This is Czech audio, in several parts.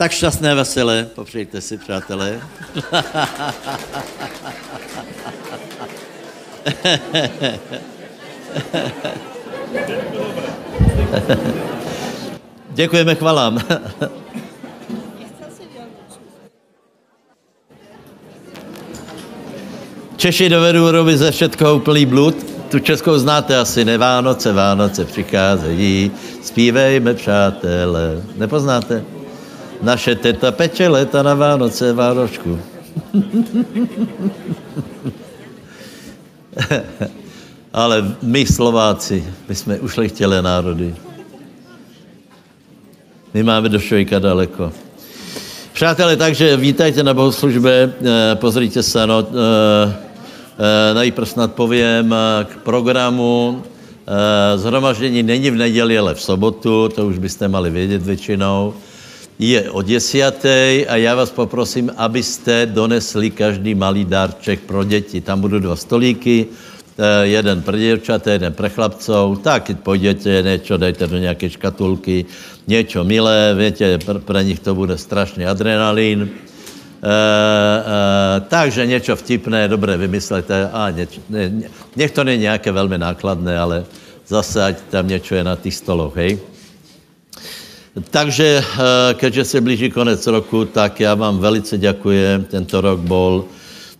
Tak šťastné veselé, popřejte si, přátelé. Děkujeme chvalám. Češi dovedou robit ze všetkoho úplný blud. Tu českou znáte asi, ne Vánoce, Vánoce přicházejí, zpívejme, přátelé. Nepoznáte? Naše teta peče leta na Vánoce, Vánočku. Ale my Slováci, my jsme ušlechtělé národy. My máme do švejka daleko. Přátelé, takže vítajte na bohoslužbě, eh, pozrite se, no, eh, eh, najprv snad povím k programu. Zhromaždění není v neděli, ale v sobotu, to už byste mali vědět většinou. Je o desiatej a já vás poprosím, abyste donesli každý malý dárček pro děti. Tam budou dva stolíky, jeden pro děvčata, jeden pro chlapcov, tak pojďte, něco dejte do nějaké škatulky, něco milé, víte, pro, nich to bude strašný adrenalin. E, e, takže něco vtipné, dobré vymyslete, a něč, ne, nech to není nějaké velmi nákladné, ale zase, ať tam něco je na těch stoloch, hej. Takže, keďže se blíží konec roku, tak já vám velice děkuji. Tento rok byl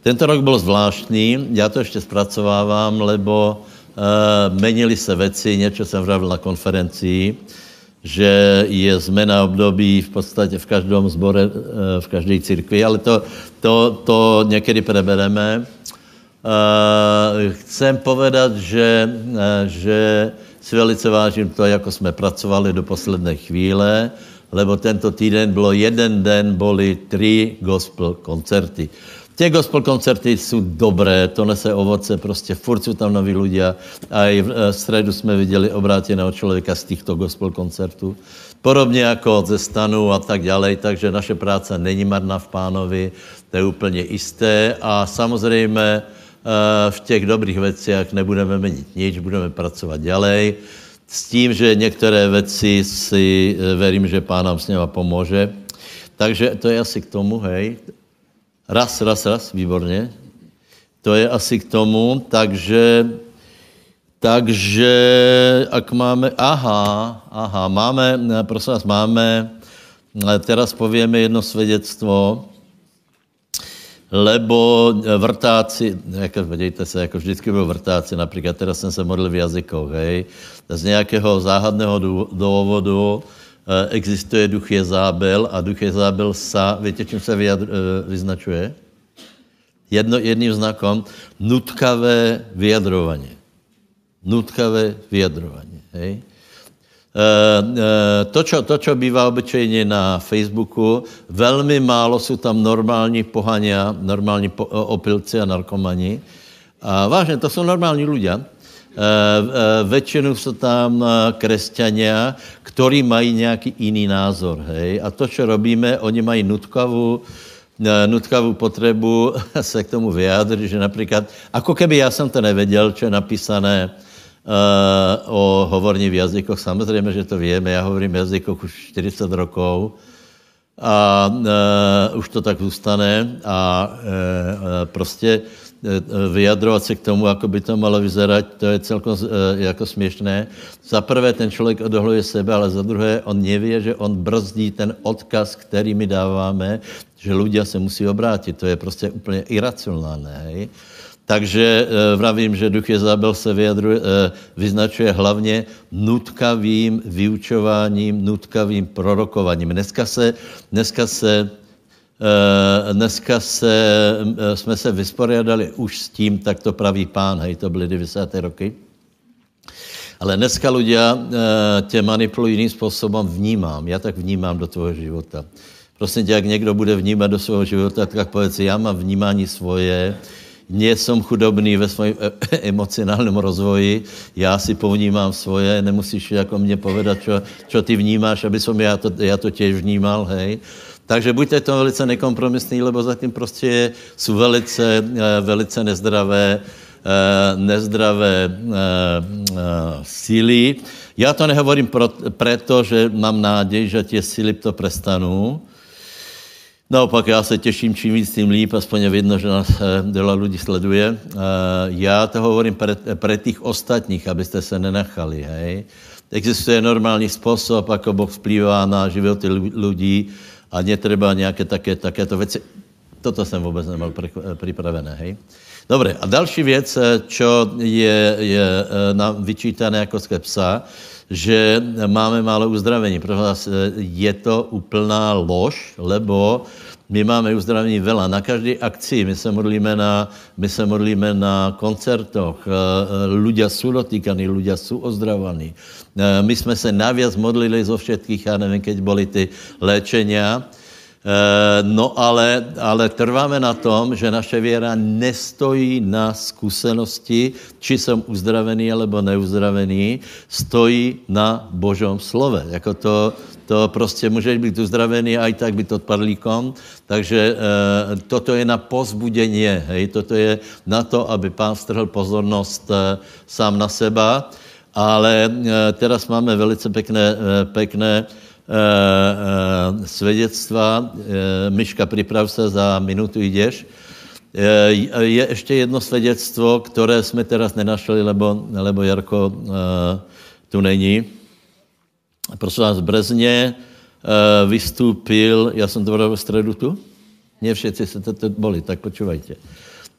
tento rok byl zvláštní, já to ještě zpracovávám, lebo uh, menili se věci, něco jsem vravil na konferenci, že je zmena období v podstatě v každém zbore, uh, v každé církvi, ale to, to, to někdy prebereme. Uh, chcem povedat, že, uh, že si velice vážím to, jako jsme pracovali do posledné chvíle, lebo tento týden bylo jeden den, byly tři gospel koncerty. Ty gospel koncerty jsou dobré, to nese ovoce, prostě furt jsou tam noví ľudia. A i v eh, středu jsme viděli obrátěného člověka z těchto gospel koncertů. Podobně jako ze stanu a tak dále, takže naše práce není marná v pánovi, to je úplně jisté. A samozřejmě v těch dobrých věcech nebudeme měnit nic, budeme pracovat dále. S tím, že některé věci si eh, verím, že pán nám s něma pomůže. Takže to je asi k tomu, hej. Raz, raz, raz, výborně. To je asi k tomu, takže, takže, ak máme, aha, aha, máme, prosím vás, máme, teraz povieme jedno svědectvo, lebo vrtáci, jako, vidíte se, jako vždycky byl vrtáci, například teraz jsem se modlil v jazykoch, hej, z nějakého záhadného důvodu Eh, existuje duch Jezábel a duch Jezábel sa, víte, čím se vyjadr, eh, vyznačuje? Jedno, jedným znakom nutkavé vyjadrování. Nutkavé vyjadrování. Hej? To čo, to, čo bývá obyčejně na Facebooku, velmi málo jsou tam normální pohania, normální po, opilci a narkomani. A vážně, to jsou normální ľudia. Eh, eh, většinou jsou tam eh, křesťania, ktorí mají nějaký jiný názor. Hej? A to, co robíme, oni mají nutkavou, nutkavou potřebu se k tomu vyjádřit, že například, ako keby já jsem to nevěděl, co je napísané o hovorní v jazykoch, samozřejmě, že to víme, já hovorím v jazykoch už 40 rokov a uh, už to tak zůstane a uh, prostě Eh, vyjadrovat se k tomu, jako by to malo vyzerat, to je celkom eh, jako směšné. Za prvé ten člověk odohluje sebe, ale za druhé on neví, že on brzdí ten odkaz, který my dáváme, že ľudia se musí obrátit. To je prostě úplně iracionálné. Hej? Takže e, vravím, že duch Jezabel se vyjadruje, e, vyznačuje hlavně nutkavým vyučováním, nutkavým prorokovaním. Dneska se, dneska se Eh, dneska se, eh, jsme se vysporiadali už s tím, tak to praví pán, hej, to byly 90. roky. Ale dneska eh, tě manipulují jiným způsobem, vnímám, já tak vnímám do tvého života. Prosím tě, jak někdo bude vnímat do svého života, tak povedz, já mám vnímání svoje, som chudobný ve svém emocionálním rozvoji, já si povnímám svoje, nemusíš jako mě povedat, čo ty vnímáš, aby som já to, já to těž vnímal, hej. Takže buďte to velice nekompromisní, lebo zatím prostě jsou velice, eh, velice nezdravé, eh, nezdravé eh, síly. Já to nehovorím pro, proto, že mám nádej, že tie síly to prestanou, Naopak já se těším, čím víc, tím líp, aspoň je vidno, že nás děla lidí sleduje. Já to hovorím pre tých ostatních, abyste se nenachali, hej. Existuje normální způsob, ako Boh vplývá na životy lidí a netreba nějaké také, takéto věci. Toto jsem vůbec nemal připravené, hej. Dobre, a další věc, čo je, je nám vyčítané jako skepsa, že máme málo uzdravení. Pro vás je to úplná lož, lebo my máme uzdravení vela. Na každé akci my se modlíme na, my se modlíme na koncertoch. Ľudia jsou dotýkaní, ľudia jsou ozdravaní. My jsme se naviac modlili zo všetkých, já nevím, keď byly ty léčenia, Eh, no ale, ale trváme na tom, že naše věra nestojí na zkušenosti, či jsem uzdravený alebo neuzdravený, stojí na Božom slove. Jako to, to prostě můžeš být uzdravený a i tak být odpadlíkom. Takže e, toto je na pozbudění, hej? toto je na to, aby pán strhl pozornost e, sám na seba. Ale e, teraz máme velice pekné, e, Eh, eh, svědectva. Eh, Myška, připrav se, za minutu jdeš. Je ještě jedno svědectvo, které jsme teraz nenašli, lebo, lebo Jarko tu není. Prosím vás, v Brezně vystoupil, já jsem to v středu tu? Ne všetci se to, to boli, tak počúvajte.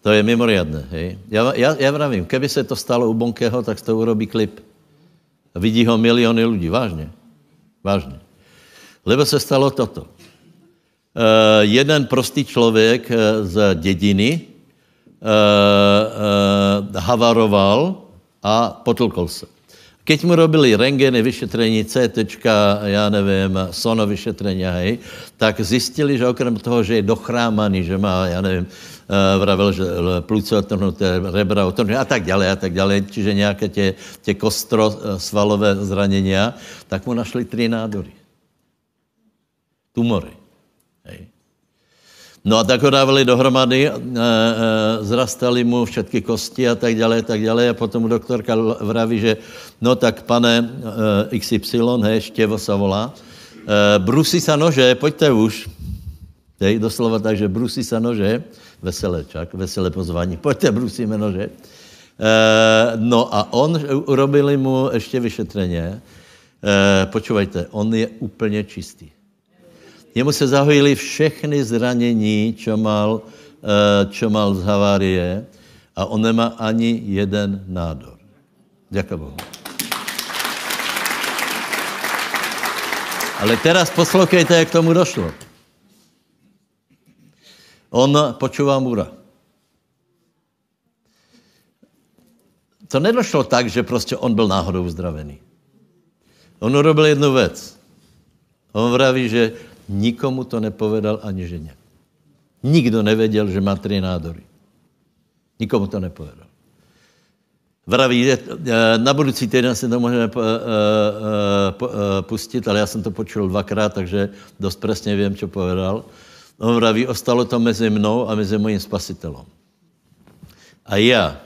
To je mimoriadné, hej. Já, já, já vravím, keby se to stalo u Bonkeho, tak toho urobí klip. Vidí ho miliony lidí, vážně. Vážně. Lebo se stalo toto. Uh, jeden prostý člověk uh, z dědiny uh, uh, havaroval a potlkol se. Keď mu robili rengeny, vyšetrení, CT, já nevím, sono vyšetrení, hej, tak zjistili, že okrem toho, že je dochrámaný, že má, já nevím, vravel, že pluce otrhnuté, rebra otrhnuté a tak dále, a tak dále, čiže nějaké tě, tě kostro svalové zranění, tak mu našli tři nádory tumory. Hej. No a tak ho dávali dohromady, e, e, zrastali mu všetky kosti a tak dále, tak dále. A potom doktorka vraví, že no tak pane e, XY, hej, štěvo se volá, e, brusí sa nože, pojďte už. Hej, doslova tak, že brusí sa nože, veselé čak, veselé pozvání, pojďte, brusíme nože. E, no a on, urobili mu ještě vyšetřeně, e, počúvajte, on je úplně čistý. Jemu se zahojili všechny zranění, čo mal, eh, čo mal z havárie a on nemá ani jeden nádor. Děkuji Bohu. Ale teraz poslouchejte, jak tomu došlo. On počúvá Mura. To nedošlo tak, že prostě on byl náhodou uzdravený. On urobil jednu věc. On vraví, že Nikomu to nepovedal ani ženě. Nikdo nevěděl, že má tři nádory. Nikomu to nepovedal. Vraví, eh, na budoucí týden si to můžeme eh, eh, pustit, ale já jsem to počul dvakrát, takže dost přesně vím, co povedal. On vraví, ostalo to mezi mnou a mezi mojím spasitelem. A já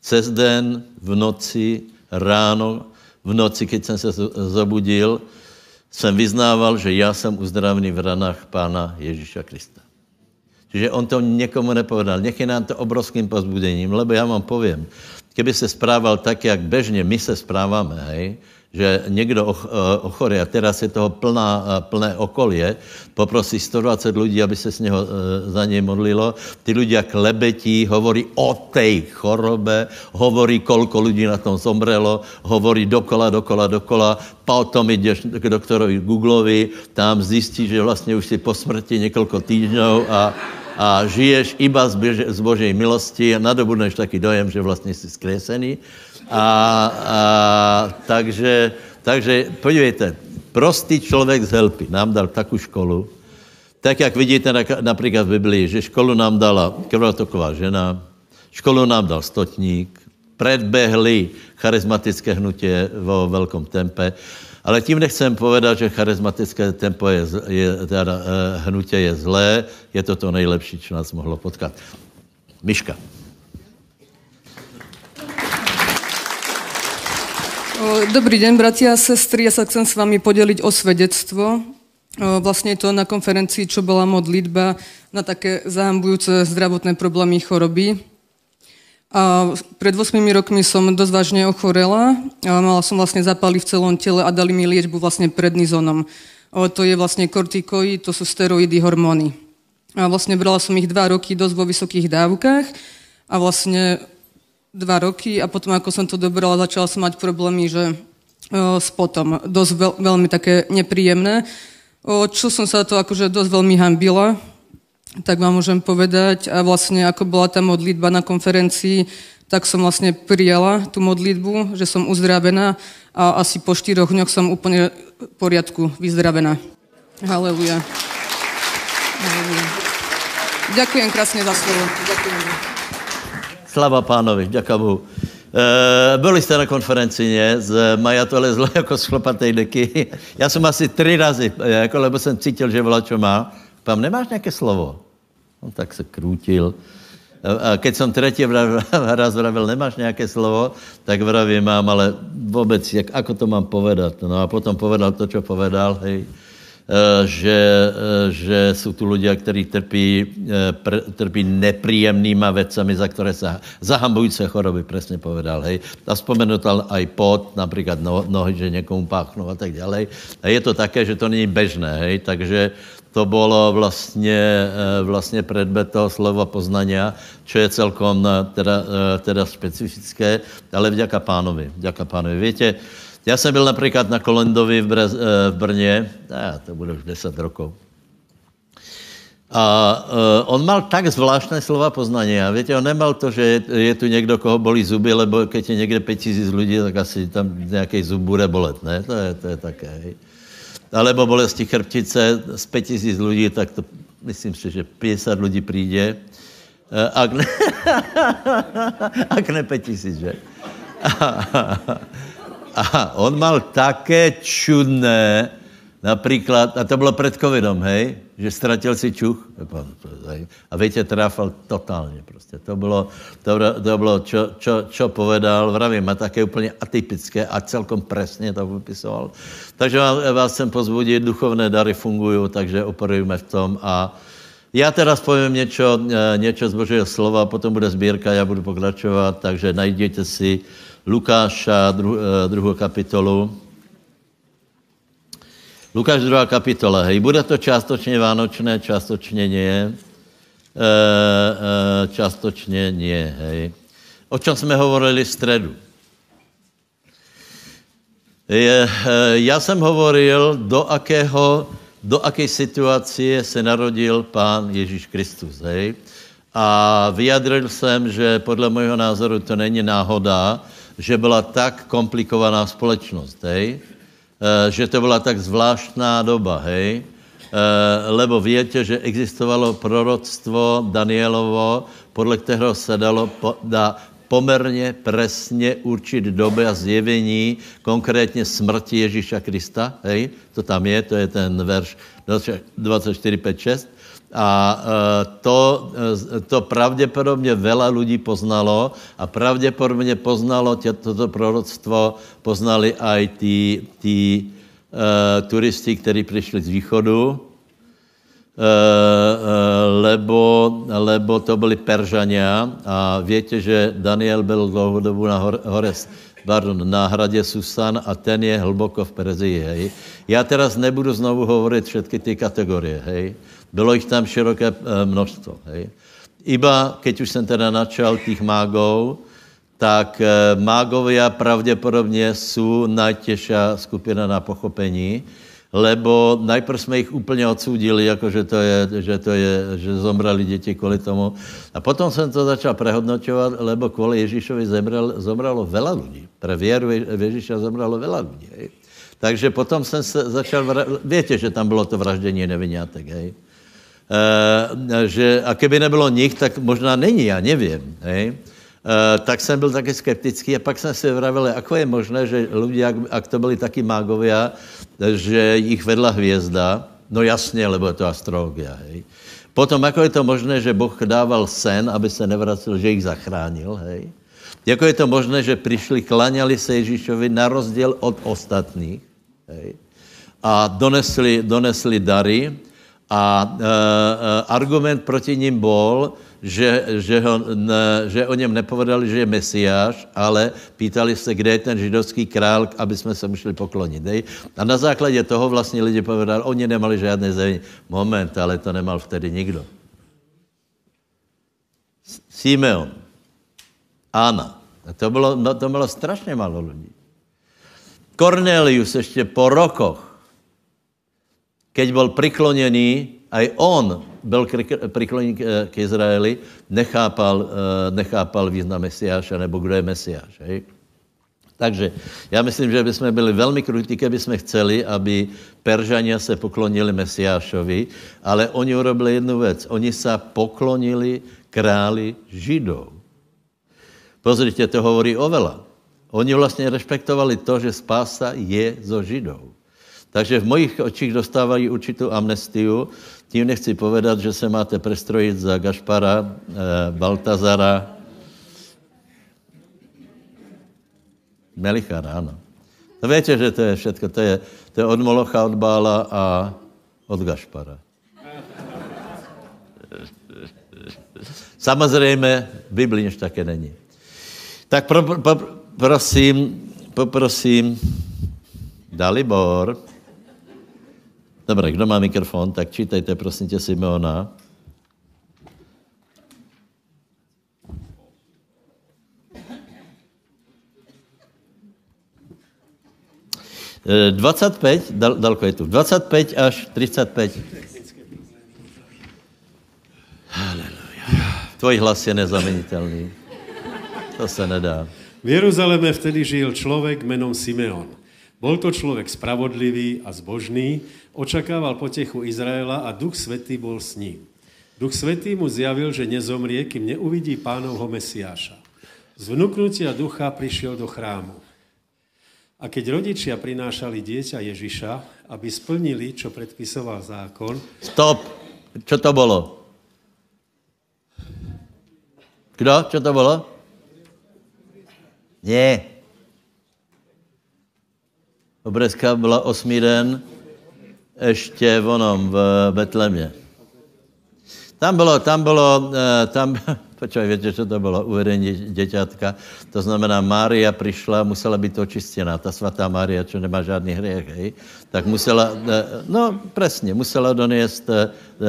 cez den, v noci, ráno, v noci, keď jsem se zobudil, jsem vyznával, že já jsem uzdravený v ranách Pána Ježíša Krista. Čiže on to někomu nepovedal. Nech je nám to obrovským pozbudením, lebo já vám povím, kdyby se správal tak, jak bežně my se správáme, hej, že někdo eh, ochorí a teraz je toho plná, eh, plné okolie, poprosí 120 lidí, aby se s něho, eh, za něj modlilo. Ty lidé klebetí, hovorí o té chorobe, hovorí, kolko lidí na tom zomrelo, hovorí dokola, dokola, dokola, potom jdeš k doktorovi Googlovi, tam zjistí, že vlastně už si po smrti několik týdnů a, a žiješ iba z, Božej milosti a nadobudneš taky dojem, že vlastně jsi skresený. A, takže, takže podívejte, prostý člověk z Helpy nám dal takovou školu, tak jak vidíte například v Biblii, že školu nám dala krvotoková žena, školu nám dal stotník, predbehli charizmatické hnutě vo velkom tempe, ale tím nechcem povedat, že charizmatické tempo je, je teda, eh, hnutě je zlé, je to to nejlepší, co nás mohlo potkat. Miška. Dobrý deň, bratia a sestry. Ja sa chcem s vami podeliť o svedectvo. Vlastne to na konferencii, čo bola modlitba na také zahambujúce zdravotné problémy, choroby. A pred 8 rokmi som dosť vážne ochorela. Mala som vlastne zápaly v celom tele a dali mi liečbu vlastne prednizonom. To je vlastne kortikoid, to sú steroidy, hormóny. A vlastne brala som ich dva roky dosť vo vysokých dávkach a vlastne dva roky a potom, ako som to dobrala, začala som mať problémy, že s potom dosť veľ, veľmi také nepríjemné čo som sa to akože dosť veľmi hambila, tak vám môžem povedať. A vlastne ako bola tá modlitba na konferencii, tak som vlastne prijala tú modlitbu, že som uzdravená a asi po štyroch dňoch som úplne v poriadku, vyzdravená. Haleluja. Haleluja. Ďakujem krásne za slovo. Ďakujem. Slava pánovi, ďakujem Bohu. Uh, byli jste na konferenci, ne? Z Maja to lezlo jako z chlopatej deky. Já jsem asi tři razy, jako, lebo jsem cítil, že čo má. Pám, nemáš nějaké slovo? On tak se krútil. A keď jsem třetí raz vravil, nemáš nějaké slovo, tak vravím, mám, ale vůbec, jak, ako to mám povedat? No a potom povedal to, čo povedal, hej. Eh, že, eh, že jsou tu lidé, kteří trpí, eh, trpí nepříjemnýma vecami, za které se zahambující choroby, přesně povedal. Hej. A vzpomenutal aj pot, například no, nohy, že někomu páchnou a tak dále. A je to také, že to není bežné, hej. takže to bylo vlastně, vlastně predmet toho slova poznania, čo je celkom teda, teda specifické, ale vďaka pánovi. Vďaka pánovi. Víte, já jsem byl například na Kolendovi v, Brez, eh, v Brně, a to bude už 10 rokov. A uh, on mal tak zvláštné slova poznání. A víte, on nemal to, že je, je tu někdo, koho bolí zuby, lebo keď je někde 5000 lidí, tak asi tam nějaký zub bude bolet, ne? To je, to je také. Alebo bolesti chrbtice z 5000 lidí, tak to myslím si, že 50 lidí přijde. Uh, ak ne, ak ne 5000, že? A on mal také čudné, například, a to bylo před covidom, hej, že ztratil si čuch, a víte, tráfal totálně prostě. To bylo, to, to bylo čo, čo, čo povedal, vravím, a také úplně atypické a celkom presně to vypisoval. Takže vás, vás chcem pozbudit, duchovné dary fungují, takže operujeme v tom a já teda povím něco, eh, něco z Božího slova, potom bude sbírka, já budu pokračovat, takže najděte si Lukáša, dru, eh, druhou kapitolu. Lukáš druhá kapitola, hej, bude to částočně vánočné, částočně nie. E, e, částočně nie, hej. O čem jsme hovorili v středu? Je, já jsem hovoril, do akého, do aké situace se narodil pán Ježíš Kristus, hej. A vyjadril jsem, že podle mého názoru to není náhoda, že byla tak komplikovaná společnost, hej? E, že to byla tak zvláštná doba, hej? E, lebo víte, že existovalo proroctvo Danielovo, podle kterého se dalo po, dá pomerně presně určit doby a zjevení, konkrétně smrti Ježíša Krista, hej? To tam je, to je ten verš 24, 5, 6 a e, to, e, to pravděpodobně vela lidí poznalo a pravděpodobně poznalo tě, toto proroctvo, poznali i tí, tí uh, turisti, kteří přišli z východu, lebo, lebo to byli Peržania a víte, že Daniel byl dlouhou dobu na hore, pardon, na hradě Susan a ten je hlboko v Perzii, hej. Já teraz nebudu znovu hovorit všetky ty kategorie, hej. Bylo jich tam široké eh, množstvo. Hej. Iba, keď už jsem teda načal těch mágov, tak eh, mágovia pravděpodobně jsou najtěžší skupina na pochopení, lebo najprv jsme jich úplně odsudili, jako že to je, že, to je, že zomrali děti kvůli tomu. A potom jsem to začal prehodnočovat, lebo kvůli Ježíšovi zemrel, zomralo vela lidí. Pre věru Ježíša zomralo vela lidí. Takže potom jsem se začal, víte, že tam bylo to vraždění nevinátek, hej. Eh, že, a keby nebylo nich, tak možná není, já nevím. Hej? Uh, tak jsem byl taky skeptický a pak jsem si vravil, ako je možné, že lidi, jak, jak to byli taky mágovia, že jich vedla hvězda, no jasně, lebo je to astrologia, hej. Potom, ako je to možné, že Boh dával sen, aby se nevracel, že jich zachránil, hej. Jako je to možné, že přišli, klaňali se Ježíšovi na rozdíl od ostatních, hej. a donesli, donesli dary a e, argument proti ním bol, že, že, ho, ne, že o něm nepovedali, že je mesiáš, ale pýtali se, kde je ten židovský král, aby jsme se museli poklonit. Dej? A na základě toho vlastně lidi povedali, oni nemali žádné země. Moment, ale to nemal vtedy nikdo. Simeon, Anna, a to bylo, no, to bylo strašně málo lidí. Cornelius ještě po rokoch, keď byl prikloněný, aj on byl prikloněný k Izraeli, nechápal, eh, nechápal význam Mesiáša, nebo kdo je Mesiáš. Hej? Takže já myslím, že bychom byli velmi krutí, kdyby jsme chceli, aby Peržania se poklonili Mesiášovi, ale oni urobili jednu věc. Oni se poklonili králi Židov. Pozrite, to hovorí oveľa. Oni vlastně respektovali to, že spása je zo Židov. Takže v mojich očích dostávají určitou amnestiu. Tím nechci povedat, že se máte prestrojit za Gašpara, e, Baltazara, Melichara, ano. To víte, že to je všetko. To je, to je od Molocha, od Bála a od Gašpara. Samozřejmě Biblii než také není. Tak pro, pro, prosím, poprosím, Dalibor. Dobré, kdo má mikrofon, tak čítejte, prosím tě, Simeona. E, 25, dal, dalko je tu, 25 až 35. Haleluja. Tvoj hlas je nezamenitelný. To se nedá. V Jeruzaleme vtedy žil človek menom Simeon. Bol to človek spravodlivý a zbožný, očakával potechu Izraela a Duch Svetý bol s ním. Duch Svetý mu zjavil, že nezomrie, kým neuvidí pánovho Mesiáša. Z vnúknutia ducha prišiel do chrámu. A keď rodičia prinášali dieťa Ježiša, aby splnili, čo predpisoval zákon... Stop! Čo to bolo? Kdo? Čo to bolo? Nie. Obreska byla osmý den ještě v onom, v Betlemě. Tam bylo, tam bylo, eh, tam, počkej, víte, co to bylo? Uvedení děťátka. To znamená, Mária přišla, musela být očistěná. Ta svatá Mária, čo nemá žádný hřech, hej? tak musela, eh, no přesně, musela donést uh, uh,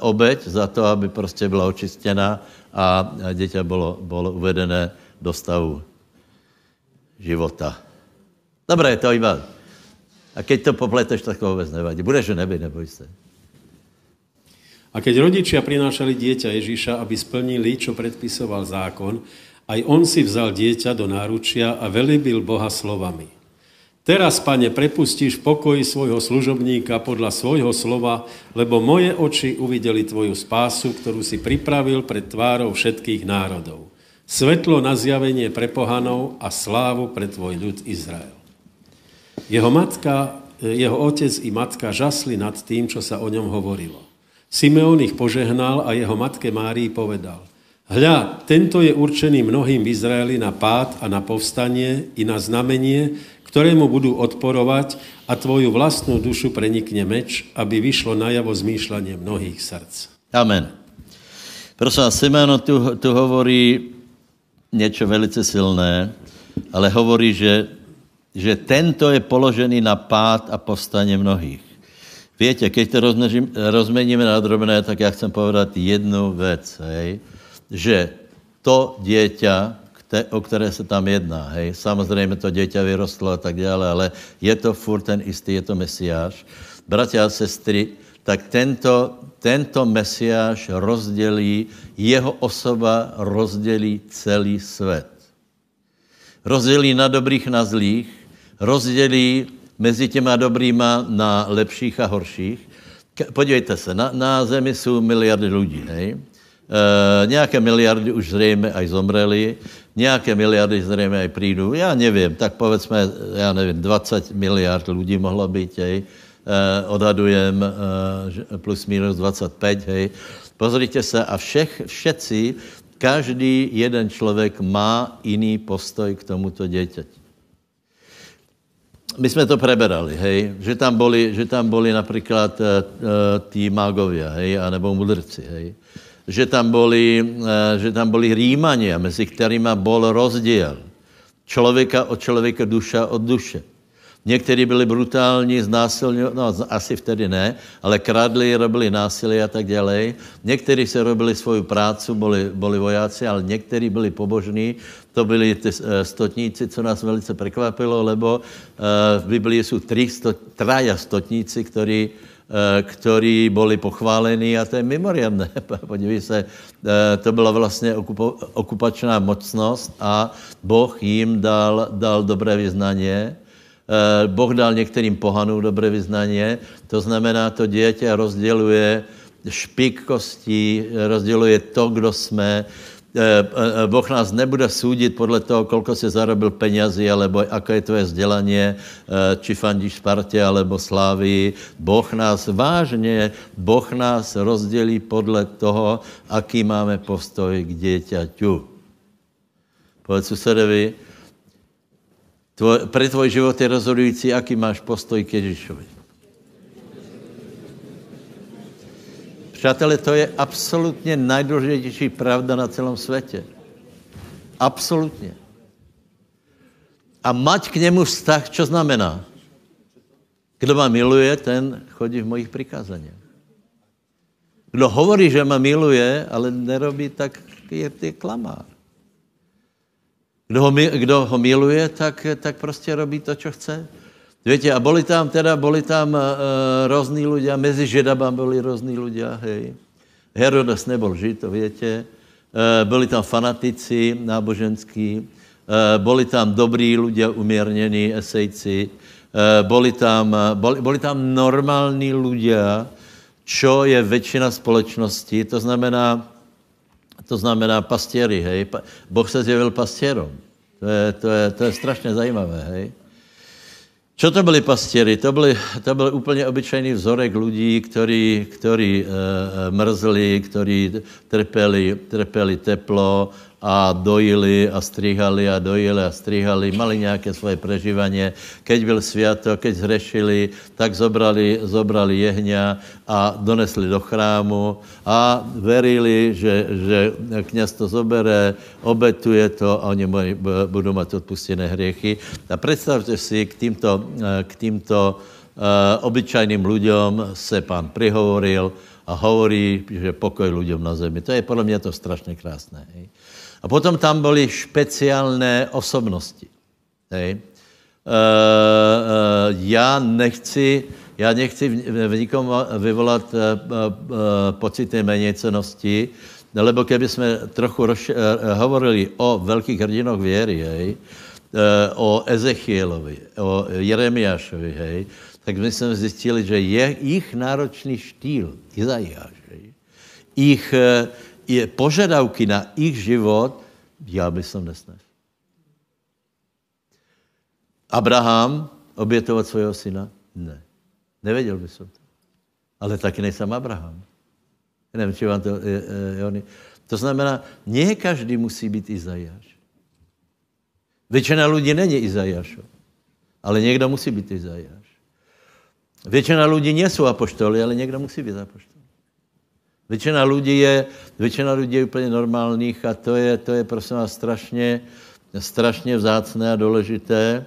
obeď za to, aby prostě byla očistěná a dítě bylo, bylo uvedené do stavu života. Dobré, to iba. A keď to popleteš, tak to vůbec nevadí. Budeš v nebi, neboj se. A keď rodičia prinášali dieťa Ježíša, aby splnili, čo predpisoval zákon, aj on si vzal dieťa do náručia a velibil Boha slovami. Teraz, pane, prepustíš v pokoji svojho služobníka podľa svojho slova, lebo moje oči uvideli tvoju spásu, ktorú si pripravil pred tvárou všetkých národov. Svetlo na zjavenie pre pohanov a slávu pre tvoj ľud Izrael. Jeho matka, jeho otec i matka žasli nad tým, čo sa o ňom hovorilo. Simeon ich požehnal a jeho matke Márii povedal, hľa, tento je určený mnohým v Izraeli na pád a na povstanie i na znamenie, ktorému budú odporovať a tvoju vlastnú dušu prenikne meč, aby vyšlo najavo zmýšľanie mnohých srdc. Amen. Prosím Simeon tu, tu hovorí něco velice silné, ale hovorí, že že tento je položený na pád a povstane mnohých. Víte, keď to rozmeníme na drobné, tak já chcem povedat jednu věc, hej, že to dieťa, o které se tam jedná, hej, samozřejmě to dieťa vyrostlo a tak dále, ale je to furt ten istý, je to mesiáš. Bratia a sestry, tak tento, tento mesiáš rozdělí, jeho osoba rozdělí celý svět. Rozdělí na dobrých, na zlých, rozdělí mezi těma dobrýma na lepších a horších. Podívejte se, na, na zemi jsou miliardy lidí, hej? E, nějaké miliardy už zřejmě aj zomreli, nějaké miliardy zřejmě aj přijdou, já nevím, tak povedzme, já nevím, 20 miliard lidí mohlo být, hej? E, odhadujem e, plus minus 25, hej? Pozrite se, a všech, všetci, každý jeden člověk má jiný postoj k tomuto dětěti. My jsme to preberali, hej, že tam boli, že tam boli například uh, tí mágovia, hej, anebo mudrci, hej. Že tam boli, uh, že tam boli Rímania, mezi kterými bol rozdiel. Člověka od člověka, duša od duše. Někteří byli brutální, znásilňovali, no asi vtedy ne, ale kradli, robili násilí a tak dále. Někteří se robili svoji prácu, byli, byli vojáci, ale někteří byli pobožní. To byli ty eh, stotníci, co nás velice překvapilo, lebo eh, v Biblii jsou tři sto, traja stotníci, ktorí, eh, ktorí byli pochválení a to je mimoriadné. Podívej se, to byla vlastně okupo, okupačná mocnost a Boh jim dal, dal dobré vyznání boh dal některým pohanům dobré vyznání, to znamená, to dítě rozděluje špik kostí, rozděluje to, kdo jsme. Eh, eh, boh nás nebude soudit podle toho, kolko si zarobil penězi, alebo jaké je tvoje vzdělání, či fandíš Spartě, alebo Slávii. Boh nás vážně, Boh nás rozdělí podle toho, aký máme postoj k dieťaťu. Povedz susedovi, Tvoj, pre tvoj život je rozhodující, aký máš postoj k Ježíšovi. Přátelé, to je absolutně nejdůležitější pravda na celém světě. Absolutně. A mať k němu vztah, co znamená? Kdo má miluje, ten chodí v mojich přikázaních. Kdo hovorí, že ma miluje, ale nerobí, tak je, je klamár. Kdo ho, kdo ho miluje, tak, tak prostě robí to, co chce. Víte, a byli tam teda, byli tam uh, různí ľudia, mezi židabami byli různí ľudia, hej. Herodes nebyl žid, to víte. Uh, byli tam fanatici náboženský, uh, byli tam dobrý ľudia, umírnění esejci, uh, byli tam, boli tam normální ľudia, čo je většina společnosti, to znamená, to znamená pastěry, hej. Boh se zjevil pastěrom. To je, to je, to je strašně zajímavé, hej. Čo to byli pastěry? To, byly, to byl úplně obyčejný vzorek lidí, kteří, kteří e, mrzli, kteří trpěli, trpěli teplo, a dojili a strihali a dojili a strihali, mali nějaké svoje prežívanie. Keď byl sviato, keď zhrešili, tak zobrali, zobrali jehňa a donesli do chrámu a verili, že, že kněz to zobere, obetuje to a oni budou mít odpustené hriechy. A představte si, k týmto, k týmto uh, obyčajným lidem se pán prihovoril a hovorí, že pokoj lidem na zemi. To je podle mě to strašně krásné. Hej. A potom tam byly špeciálné osobnosti. Hej. Uh, uh, já nechci, já nechci v, v nikom vyvolat uh, uh, pocity méněcenosti, lebo keby jsme trochu roš, uh, hovorili o velkých hrdinoch věry, hej, uh, o Ezechielovi, o Jeremiášovi, hej, tak my jsme zjistili, že je jich náročný štýl, Izajáš, hej, jich, uh, je požadavky na ich život, já bych som nesnes. Abraham obětovat svého syna? Ne. Nevěděl by to. Ale taky nejsem Abraham. Nevím, či vám to... Je, je, to znamená, ne každý musí být Izajáš. Většina lidí není Izajášov, ale někdo musí být Izajáš. Většina lidí nejsou apoštoly, ale někdo musí být apoštol. Většina lidí je, většina lidí je úplně normálních a to je, to je prosím vás strašně, strašně vzácné a důležité.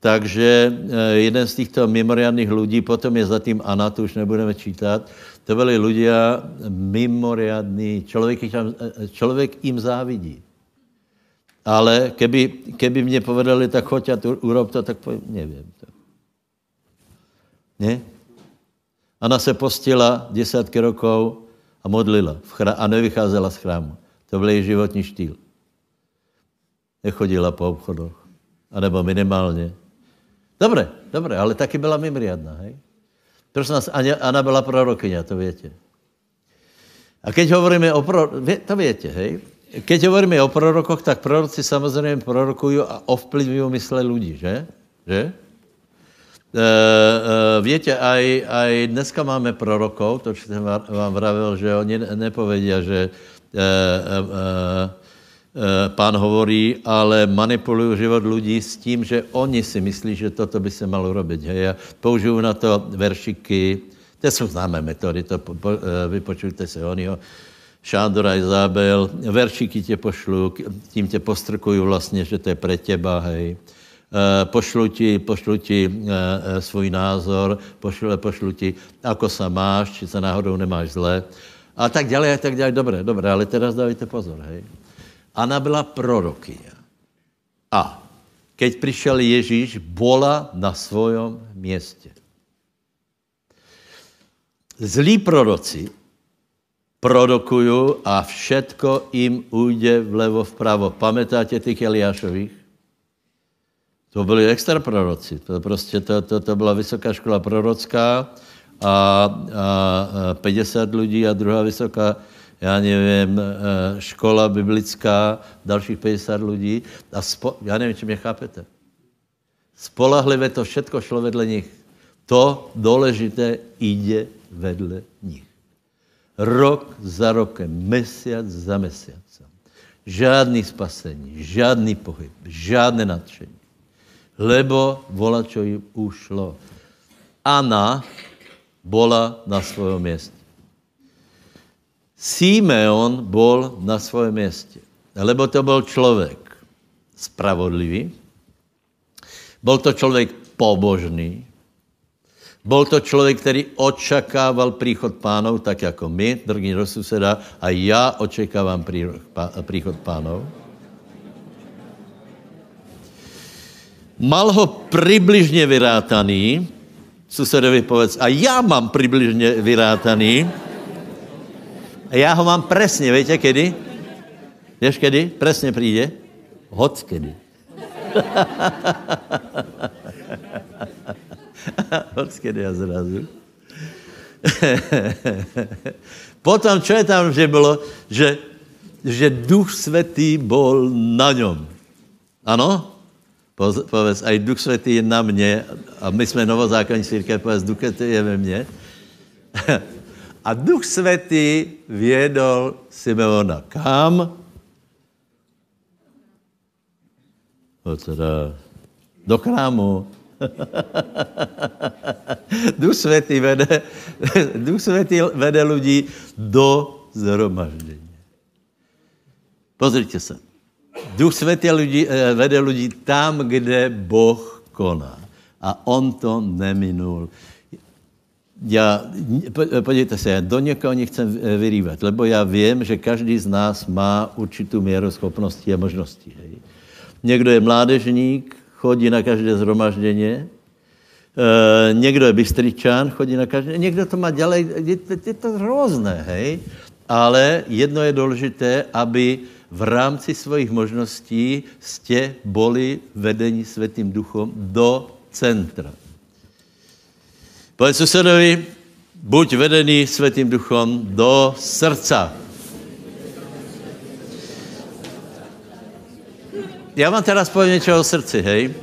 Takže eh, jeden z těchto mimoriadných lidí, potom je zatím Ana, to už nebudeme čítat, to byli lidé mimoriadní, člověk, eh, člověk jim závidí. Ale keby, keby mě povedali, tak choď a tu, urob to, tak povím, nevím to. Ne? Ana se postila desátky rokov, a modlila a nevycházela z chrámu. To byl její životní štýl. Nechodila po obchodoch. A nebo minimálně. Dobré, dobré, ale taky byla mimriadná, hej? Prosím nás, Ana byla prorokyně, to větě. A keď hovoríme o prorokoch, to větě, hej? Keď hovoríme o prorokoch, tak proroci samozřejmě prorokují a ovplyvňují mysle lidí, že? Že? Uh, uh, viete, aj, aj dneska máme prorokov, to, čo jsem vám vravil, že oni nepovedia, že uh, uh, pán hovorí, ale manipulují život lidí s tím, že oni si myslí, že toto by se malo robit. Hej? A použiju na to veršiky, to jsou známé metody, to po, po, vypočujte se oniho. Šándora Izabel, veršiky tě pošlu, tím tě postrkuju vlastně, že to je pre těba, hej. Pošlu ti, pošlu ti svůj názor, pošlu, pošlu ti, ako sa máš, či se náhodou nemáš zle. A tak ďalej, a tak ďalej, dobré, dobré, ale teraz dávajte pozor, hej. Ana byla prorokyňa. A keď přišel Ježíš, bola na svojom městě. Zlí proroci prorokují a všetko jim ujde vlevo vpravo. Pamätáte těch Eliášových? To byli extra proroci. To, prostě, to, to, to byla vysoká škola prorocká a, a, a 50 lidí a druhá vysoká já nevím, eh, škola biblická, dalších 50 lidí a spo, já nevím, či mě chápete. Spolahlivé to všetko šlo vedle nich. To důležité jde vedle nich. Rok za rokem, mesiac za mesiacem. Žádný spasení, žádný pohyb, žádné nadšení. Lebo vola, čo jim ušlo. Ana bola na svojom městě. Simeon bol na svém městě, lebo to byl člověk spravodlivý, byl to člověk pobožný, byl to člověk, který očakával příchod pánov, tak jako my, drgí do suseda, a já očekávám příchod pánov. Mal ho přibližně vyrátaný, susedovi povedz, a já mám přibližně vyrátaný, a já ho mám presně, víte kedy? Víš kedy? Presně přijde? Hoc kedy. Hoc kedy a zrazu. Potom, čo je tam, že bylo, že, že duch svatý byl na něm. Ano? Povedz, aj duch svatý je na mě, a my jsme novozákonní církev, povedz, duch svatý je ve mně. A Duch Svatý vědol Simeona kam? No teda do krámu. Duch Svatý vede, Duch Svatý vede lidi do zhromaždění. Pozrite se. Duch Svatý lidi, eh, vede lidi tam, kde Boh koná. A on to neminul já, podívejte se, já do někoho nechcem vyrývat, lebo já vím, že každý z nás má určitou míru schopností a možností. Hej. Někdo je mládežník, chodí na každé zhromaždění, e, někdo je bystričan, chodí na každé, někdo to má dělej, je, je to hrozné, hej. Ale jedno je důležité, aby v rámci svých možností jste boli vedení světým duchom do centra. Povedz susedovi, buď vedený Světým duchom do srdca. Já vám teraz povím něco o srdci, hej.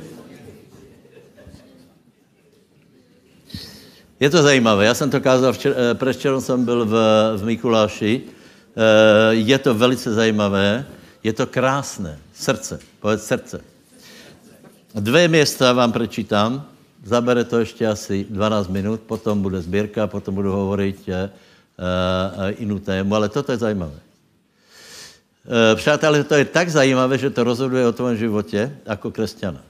Je to zajímavé. Já jsem to kázal, včer, eh, prečerom jsem byl v, v Mikuláši. Eh, je to velice zajímavé. Je to krásné. Srdce. Povedz srdce. Dvě města vám prečítám. Zabere to ještě asi 12 minut, potom bude sbírka, potom budu hovorit uh, uh, jinou tému, ale toto je zajímavé. Přátelé, to je tak zajímavé, že to rozhoduje o tvém životě jako křesťana.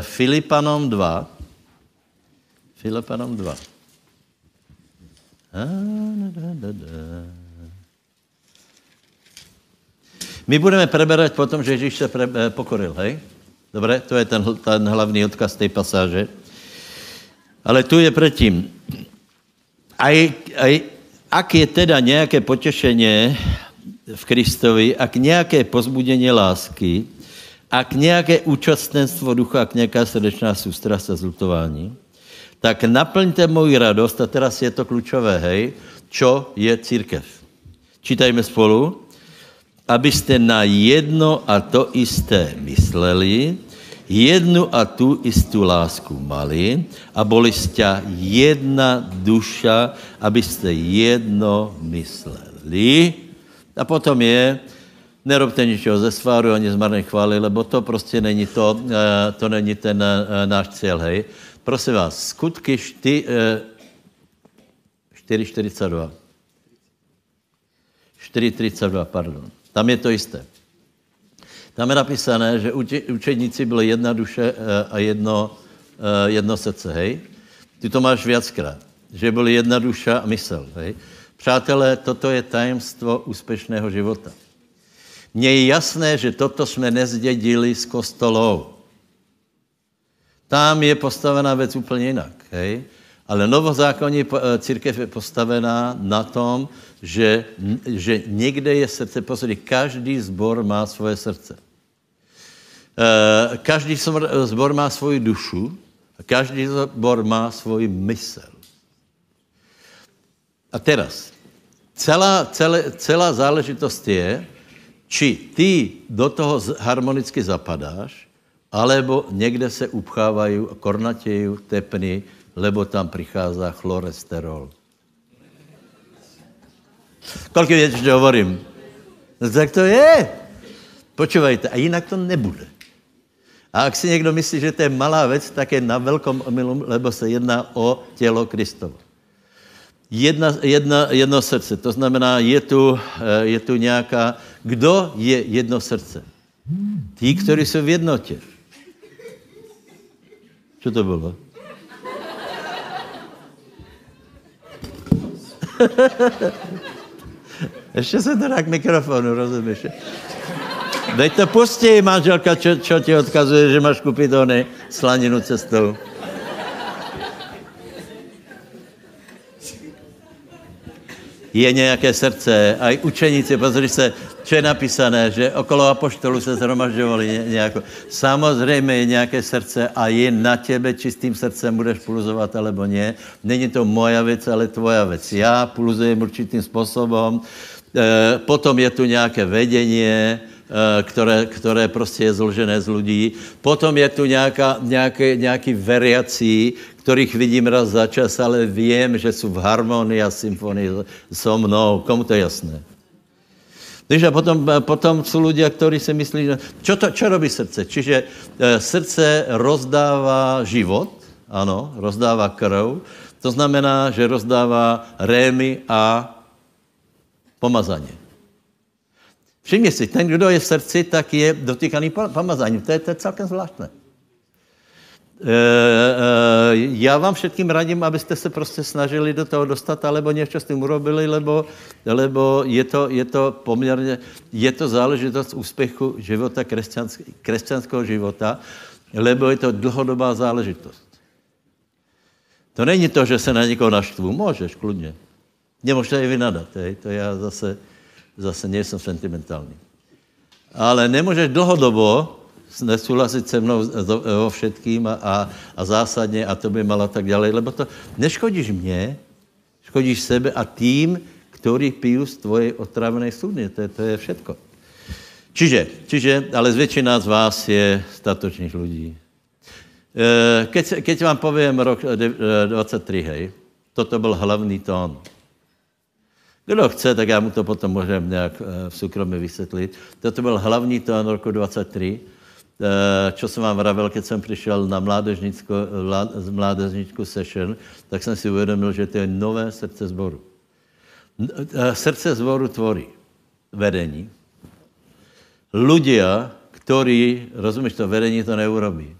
Filipanom 2. Filipanom 2. My budeme preberať potom, že Ježíš se pre, pokoril, hej? Dobré, to je ten, ten hlavní odkaz té pasáže. Ale tu je předtím. Aj, aj, ak je teda nějaké potěšení v Kristovi, ak nějaké pozbudění lásky, ak nějaké účastnenstvo ducha, ak nějaká srdečná sústrast a zlutování, tak naplňte moji radost, a teraz je to klučové, hej, čo je církev. Čítajme spolu abyste na jedno a to isté mysleli, jednu a tu istou lásku mali a boli jste jedna duša, abyste jedno mysleli. A potom je, nerobte ničeho ze sváru ani z marné chvály, lebo to prostě není to, eh, to není ten eh, náš cíl, hej. Prosím vás, skutky 4.42. 4.32, pardon. Tam je to jisté. Tam je napísané, že učedníci byly jedna duše a jedno, jedno srdce, hej. Ty to máš viackrát, že byly jedna duša a mysl, hej. Přátelé, toto je tajemstvo úspěšného života. Mně je jasné, že toto jsme nezdědili z kostolou. Tam je postavená věc úplně jinak. Hej? Ale novozákonní eh, církev je postavená na tom, že, že někde je srdce. Poslední, každý zbor má svoje srdce. Eh, každý zbor má svoji dušu a každý zbor má svoji mysl. A teraz, celá, celé, celá záležitost je, či ty do toho harmonicky zapadáš, alebo někde se upchávají, kornatějí tepny, lebo tam přichází chloresterool. Kolik věc, že hovorím? No tak to je. Počúvajte, a jinak to nebude. A ak si někdo myslí, že to je malá věc, tak je na velkom omilu, lebo se jedná o tělo Kristovo. Jedna, jedna, jedno srdce, to znamená, je tu, eh, je tu nějaká, kdo je jedno srdce? Tí, kteří jsou v jednotě. Co to bylo? Ještě se to dá k mikrofonu, rozumíš? Veď to pustí, manželka, čo, čo ti odkazuje, že máš kupit ony slaninu cestou. je nějaké srdce. A i učeníci, pozri se, co je napísané, že okolo apoštolu se zhromažďovali nějako. Samozřejmě je nějaké srdce a je na těbe čistým srdcem, budeš puluzovat alebo ne. Není to moja věc, ale tvoja věc. Já puluzujem určitým způsobem. E, potom je tu nějaké vedení, Eh, které, které prostě je zložené z lidí. Potom je tu nějaká, nějaké, nějaký variací, kterých vidím raz za čas, ale vím, že jsou v harmonii a symfonii so mnou. Komu to je jasné? Když a potom, potom jsou lidé, kteří si myslí, že čo, to, čo robí srdce? Čiže e, srdce rozdává život, ano, rozdává krv, to znamená, že rozdává rémy a pomazaně. Všimně si, ten, kdo je v srdci, tak je dotýkaný pomazáním. To je, to je celkem zvláštné. E, e, já vám všetkým radím, abyste se prostě snažili do toho dostat, alebo něco s tím urobili, lebo, lebo je, to, je to poměrně, je to záležitost úspěchu života, křesťanského života, lebo je to dlouhodobá záležitost. To není to, že se na někoho naštvu. Můžeš, kludně. Nemůžete i vynadat, hej? to já zase zase nejsem sentimentální. Ale nemůžeš dlouhodobo nesouhlasit se mnou o všetkým a, a, a zásadně a to by mala tak dále, lebo to neškodíš mě, škodíš sebe a tým, který piju z tvojej otrávené studny. To je, to je všetko. Čiže, čiže, ale většina z vás je statočných lidí. E, keď, keď vám povím rok 23, hej, toto byl hlavní tón. Kdo chce, tak já mu to potom můžem nějak eh, v soukromí vysvětlit. Toto byl hlavní tón roku 23, čo eh, jsem vám vravil, když jsem přišel na mládežnickou, session, tak jsem si uvědomil, že to je nové srdce zboru. Eh, srdce zboru tvorí vedení. Ľudia, ktorí, rozumíš to, vedení to neurobí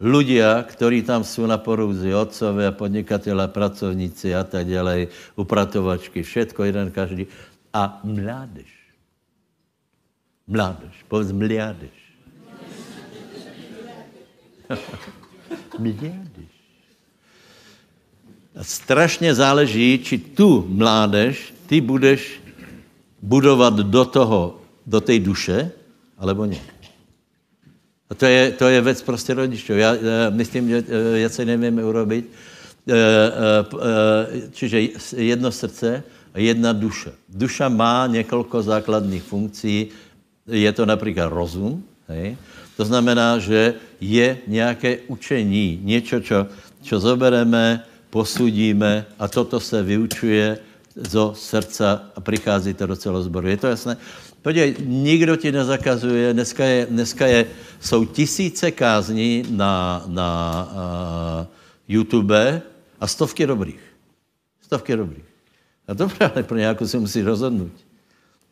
ľudia, ktorí tam jsou na porúzi, otcové, podnikatelé, pracovníci a tak dále, upratovačky, všetko, jeden každý. A mládež. Mládež, povedz mládež. mládež. A strašně záleží, či tu mládež ty budeš budovat do toho, do té duše, alebo ne. A to je, to je věc prostě rodičů. Já, já myslím, že věci nevíme urobit. E, e, čiže jedno srdce a jedna duša. Duša má několik základních funkcí. Je to například rozum. Hej? To znamená, že je nějaké učení, něco, čo, čo zobereme, posudíme a toto se vyučuje zo srdca a přichází to do celého zboru. Je to jasné? Podívej, nikdo ti nezakazuje, dneska, je, dneska je, jsou tisíce kázní na, na uh, YouTube a stovky dobrých. Stovky dobrých. A dobré, ale pro nějakou si musí rozhodnout.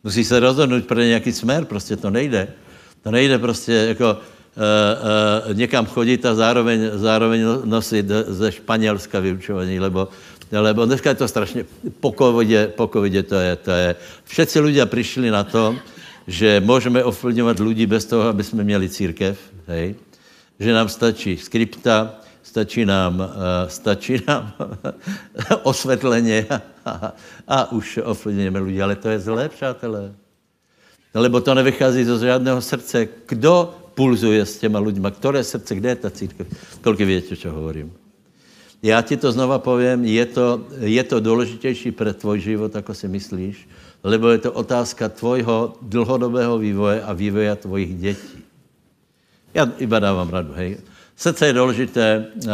Musí se rozhodnout pro nějaký směr, prostě to nejde. To nejde prostě jako uh, uh, někam chodit a zároveň, zároveň no, nosit ze Španělska vyučování, lebo, lebo dneska je to strašně, po covidě, po covidě to je, to je. Všetci lidé přišli na to, že můžeme ovlivňovat lidi bez toho, aby jsme měli církev, hej? že nám stačí skripta, stačí nám, uh, stačí nám osvětleně a, a už ovlivňujeme lidi. Ale to je zlé, přátelé. Lebo to nevychází z žádného srdce. Kdo pulzuje s těma lidma? Které srdce? Kde je ta církev? Kolik víte, co hovorím? Já ti to znova povím, je to, je to důležitější pro tvoj život, jako si myslíš, lebo je to otázka tvojho dlhodobého vývoje a vývoje tvojich dětí. Já iba dávám radu, hej. Srdce je důležité, uh,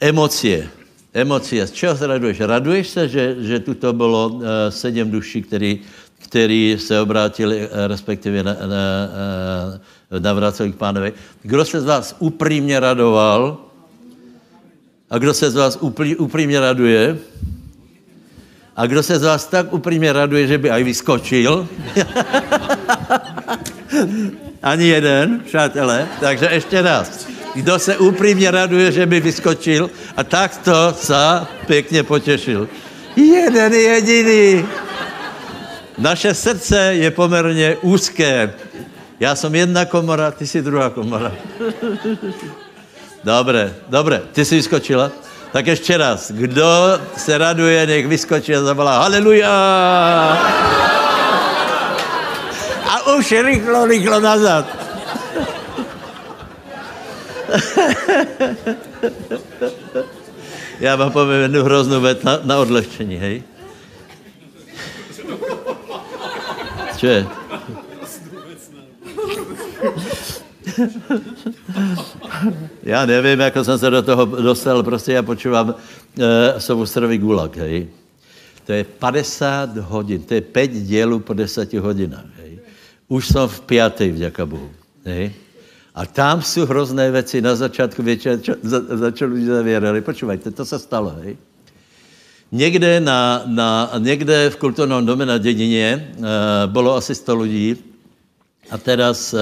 emocie. Emocie. Z čeho se raduješ? Raduješ se, že, že tu to bylo uh, sedm duší, který, který se obrátili, uh, respektive na, uh, navraceli k pánovi. Kdo se z vás upřímně radoval a kdo se z vás upří, upřímně raduje? A kdo se z vás tak upřímně raduje, že by aj vyskočil? Ani jeden, přátelé. Takže ještě raz. Kdo se upřímně raduje, že by vyskočil a takto se pěkně potěšil. Jeden jediný. Naše srdce je poměrně úzké. Já jsem jedna komora, ty jsi druhá komora. Dobré, dobré. Ty jsi vyskočila? Tak ještě raz. Kdo se raduje, nech vyskočí a zavolá Haleluja! A už rychlo, rychlo nazad. Já vám povím jednu hroznou věc na, na odlehčení, hej? Co je? já nevím, jako jsem se do toho dostal, prostě já počívám uh, eh, Sobustrový gulag, hej. To je 50 hodin, to je 5 dělů po 10 hodinách, hej. Už jsem v páté, vďaka Bohu, hej. A tam jsou hrozné věci. Na začátku za, začali lidi zavírali. Počúvajte, to se stalo, hej. Někde, na, na, někde v kulturním domě na dědině uh, bylo asi 100 lidí a teraz, uh,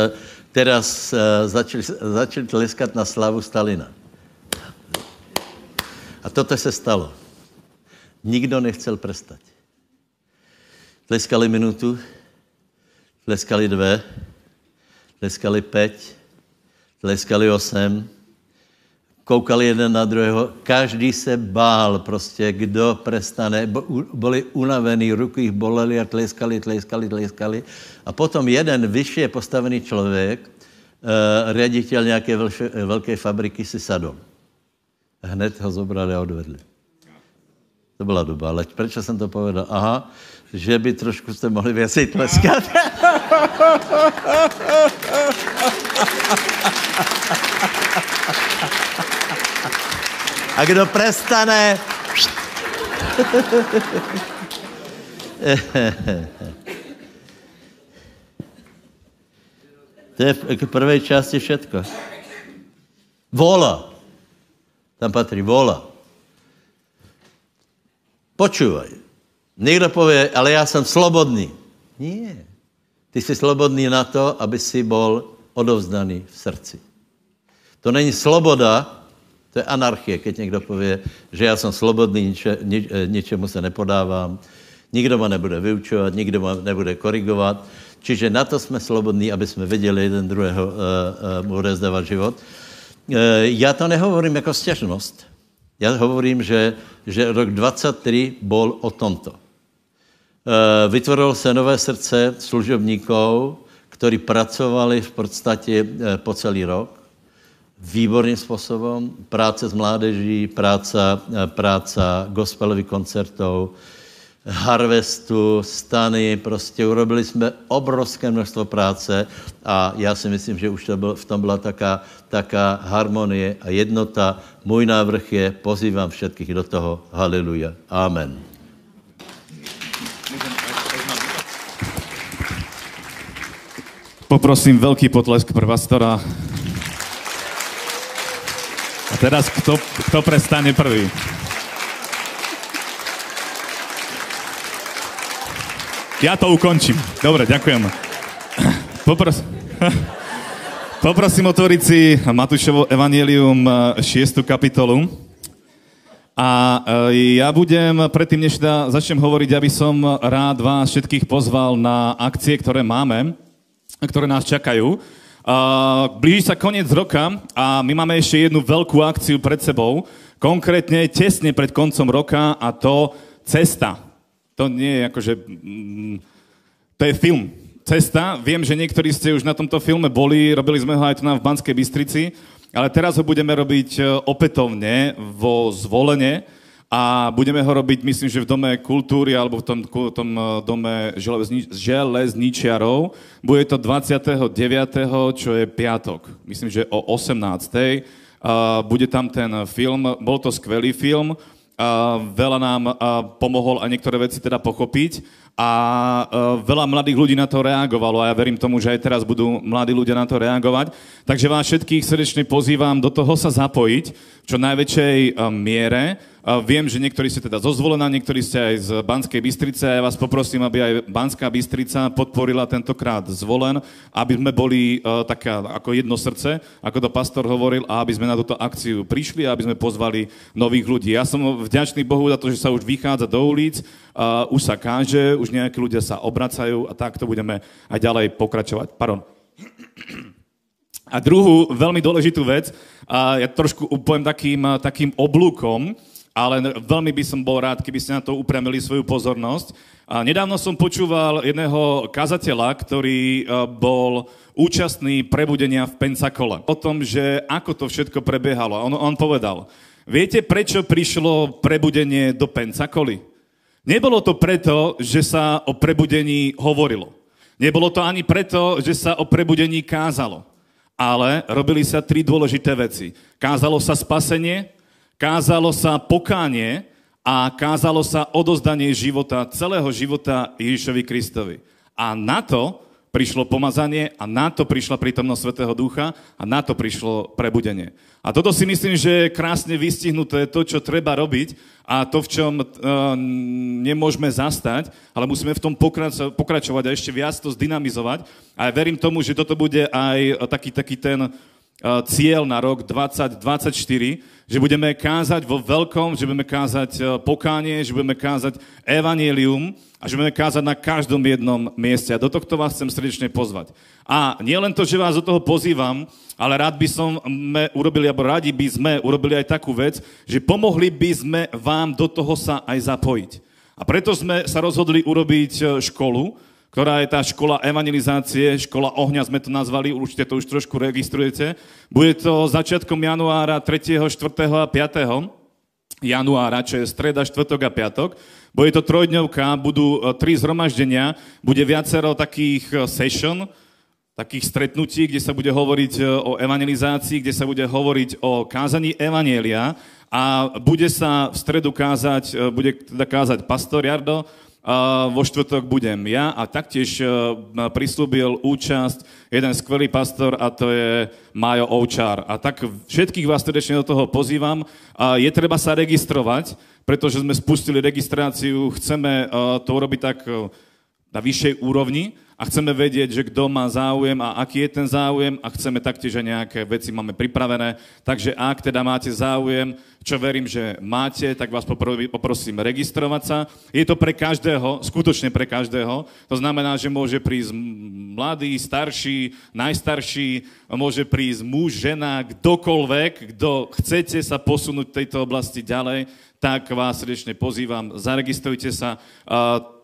teraz uh, začali, začali tleskat na slavu Stalina. A toto se stalo. Nikdo nechcel prestat. Tleskali minutu, tleskali dvě, tleskali pět, tleskali osem, koukali jeden na druhého, každý se bál prostě, kdo prestane, byli unavený, ruky jich boleli a tleskali, tleskali, tleskali. A potom jeden vyšší postavený člověk, uh, ředitel nějaké velké fabriky si sadol. Hned ho zobrali a odvedli. To byla doba, ale proč jsem to povedal? Aha, že by trošku jste mohli věci tleskat. A kdo prestane... to je k prvej části všetko. Vola. Tam patří vola. Počúvaj. Někdo pově, ale já jsem slobodný. Nie. Ty jsi slobodný na to, aby si bol odovzdaný v srdci. To není sloboda, to je anarchie, keď někdo pově, že já jsem slobodný, eh, ničemu se nepodávám, nikdo ma nebude vyučovat, nikdo ma nebude korigovat. Čiže na to jsme slobodní, aby jsme viděli jeden druhého uh, uh, mu život. Uh, já to nehovorím jako stěžnost. Já hovorím, že, že rok 23 bol o tomto. Vytvorilo se nové srdce služebníků, kteří pracovali v podstatě po celý rok výborným způsobem. Práce s mládeží, práce, práce gospelových koncertů, harvestu, stany, prostě urobili jsme obrovské množstvo práce a já si myslím, že už to byl, v tom byla taká, taká harmonie a jednota. Můj návrh je, pozývám všetkých do toho. Haleluja. Amen. Poprosím velký potlesk pro pastora Teraz kto, kto prestane prvý? Ja to ukončím. Dobre, ďakujem. Popros... Poprosím otvoriť si Matúšovo Evangelium 6. kapitolu. A e, ja budem, predtým než teda začnem hovoriť, aby som rád vás všetkých pozval na akcie, ktoré máme, ktoré nás čakajú. Blíži sa koniec roka a my máme ešte jednu veľkú akciu pred sebou, konkrétne tesne pred koncom roka a to Cesta. To nie je akože... Mm, to je film. Cesta. Viem, že niektorí ste už na tomto filme boli, robili sme ho aj tu na v Banskej Bystrici. Ale teraz ho budeme robiť e, opätovne vo zvolenie a budeme ho robiť, myslím, že v Dome kultúry alebo v tom, tom e, Dome železničiarov. Bude to 29. čo je piatok. Myslím, že o 18. Bude tam ten film. Bol to skvelý film. Veľa nám pomohol a niektoré veci teda pochopiť a uh, veľa mladých ľudí na to reagovalo a ja verím tomu, že aj teraz budú mladí ľudia na to reagovať. Takže vás všetkých srdečne pozývam do toho sa zapojiť v čo najväčšej uh, miere. Uh, viem, že niektorí ste teda zo Zvolena, niektorí ste aj z Banskej Bystrice a ja vás poprosím, aby aj Banská Bystrica podporila tentokrát Zvolen, aby sme boli uh, taká ako jedno srdce, ako to pastor hovoril, a aby sme na túto akciu prišli a aby sme pozvali nových ľudí. Ja som vďačný Bohu za to, že sa už vychádza do ulic, uh, už sa káže, už nejakí ľudia sa obracajú a takto budeme aj ďalej pokračovať. Pardon. A druhú veľmi dôležitú vec, uh, ja trošku upoviem takým, takým oblúkom, ale veľmi by som bol rád, keby ste na to upremili svoju pozornosť. A nedávno som počúval jedného kazateľa, ktorý bol účastný prebudenia v Pensakole. O tom, že ako to všetko prebiehalo. On, on povedal, viete, prečo prišlo prebudenie do Pensakoly? Nebolo to preto, že sa o prebudení hovorilo. Nebolo to ani preto, že sa o prebudení kázalo. Ale robili sa tri dôležité veci. Kázalo sa spasenie, kázalo sa pokánie a kázalo sa odozdanie života, celého života Ježišovi Kristovi. A na to prišlo pomazanie a na to prišla prítomnosť Svetého Ducha a na to prišlo prebudenie. A toto si myslím, že je krásne vystihnuté to, čo treba robiť a to, v čom uh, nemôžeme zastať, ale musíme v tom pokračovať a ešte viac to zdynamizovať. A ja verím tomu, že toto bude aj taký, taký ten uh, cieľ na rok 2024, že budeme kázať vo veľkom, že budeme kázať uh, pokánie, že budeme kázať evanielium, a že budeme kázať na každom jednom mieste. A do tohto vás chcem srdečne pozvať. A nie len to, že vás do toho pozývam, ale rád by som sme urobili, alebo radi by sme urobili aj takú vec, že pomohli by sme vám do toho sa aj zapojiť. A preto sme sa rozhodli urobiť e, školu, ktorá je tá škola evangelizácie, škola ohňa sme to nazvali, určite to už trošku registrujete. Bude to začiatkom januára 3., 4. a 5 januára, čo je streda, štvrtok a piatok. Bude to trojdňovka, budú e, tri zhromaždenia, bude viacero takých e, session, takých stretnutí, kde sa bude hovoriť e, o evangelizácii, kde sa bude hovoriť o kázaní evanielia a bude sa v stredu kázať, bude teda kázať pastor Jardo, vo štvrtok budem ja a taktiež prislúbil účasť jeden skvelý pastor a to je Majo Ovčár. A tak všetkých vás srdečne do toho pozývam. Je treba sa registrovať, pretože sme spustili registráciu, chceme to urobiť tak na vyššej úrovni a chceme vedieť, že kto má záujem a aký je ten záujem a chceme taktiež aj nejaké veci máme pripravené. Takže ak teda máte záujem, čo verím, že máte, tak vás poprosím registrovať sa. Je to pre každého, skutočne pre každého. To znamená, že môže prísť mladý, starší, najstarší, môže prísť muž, žena, kdokoľvek, kto chcete sa posunúť v tejto oblasti ďalej, tak vás srdečne pozývam, zaregistrujte sa.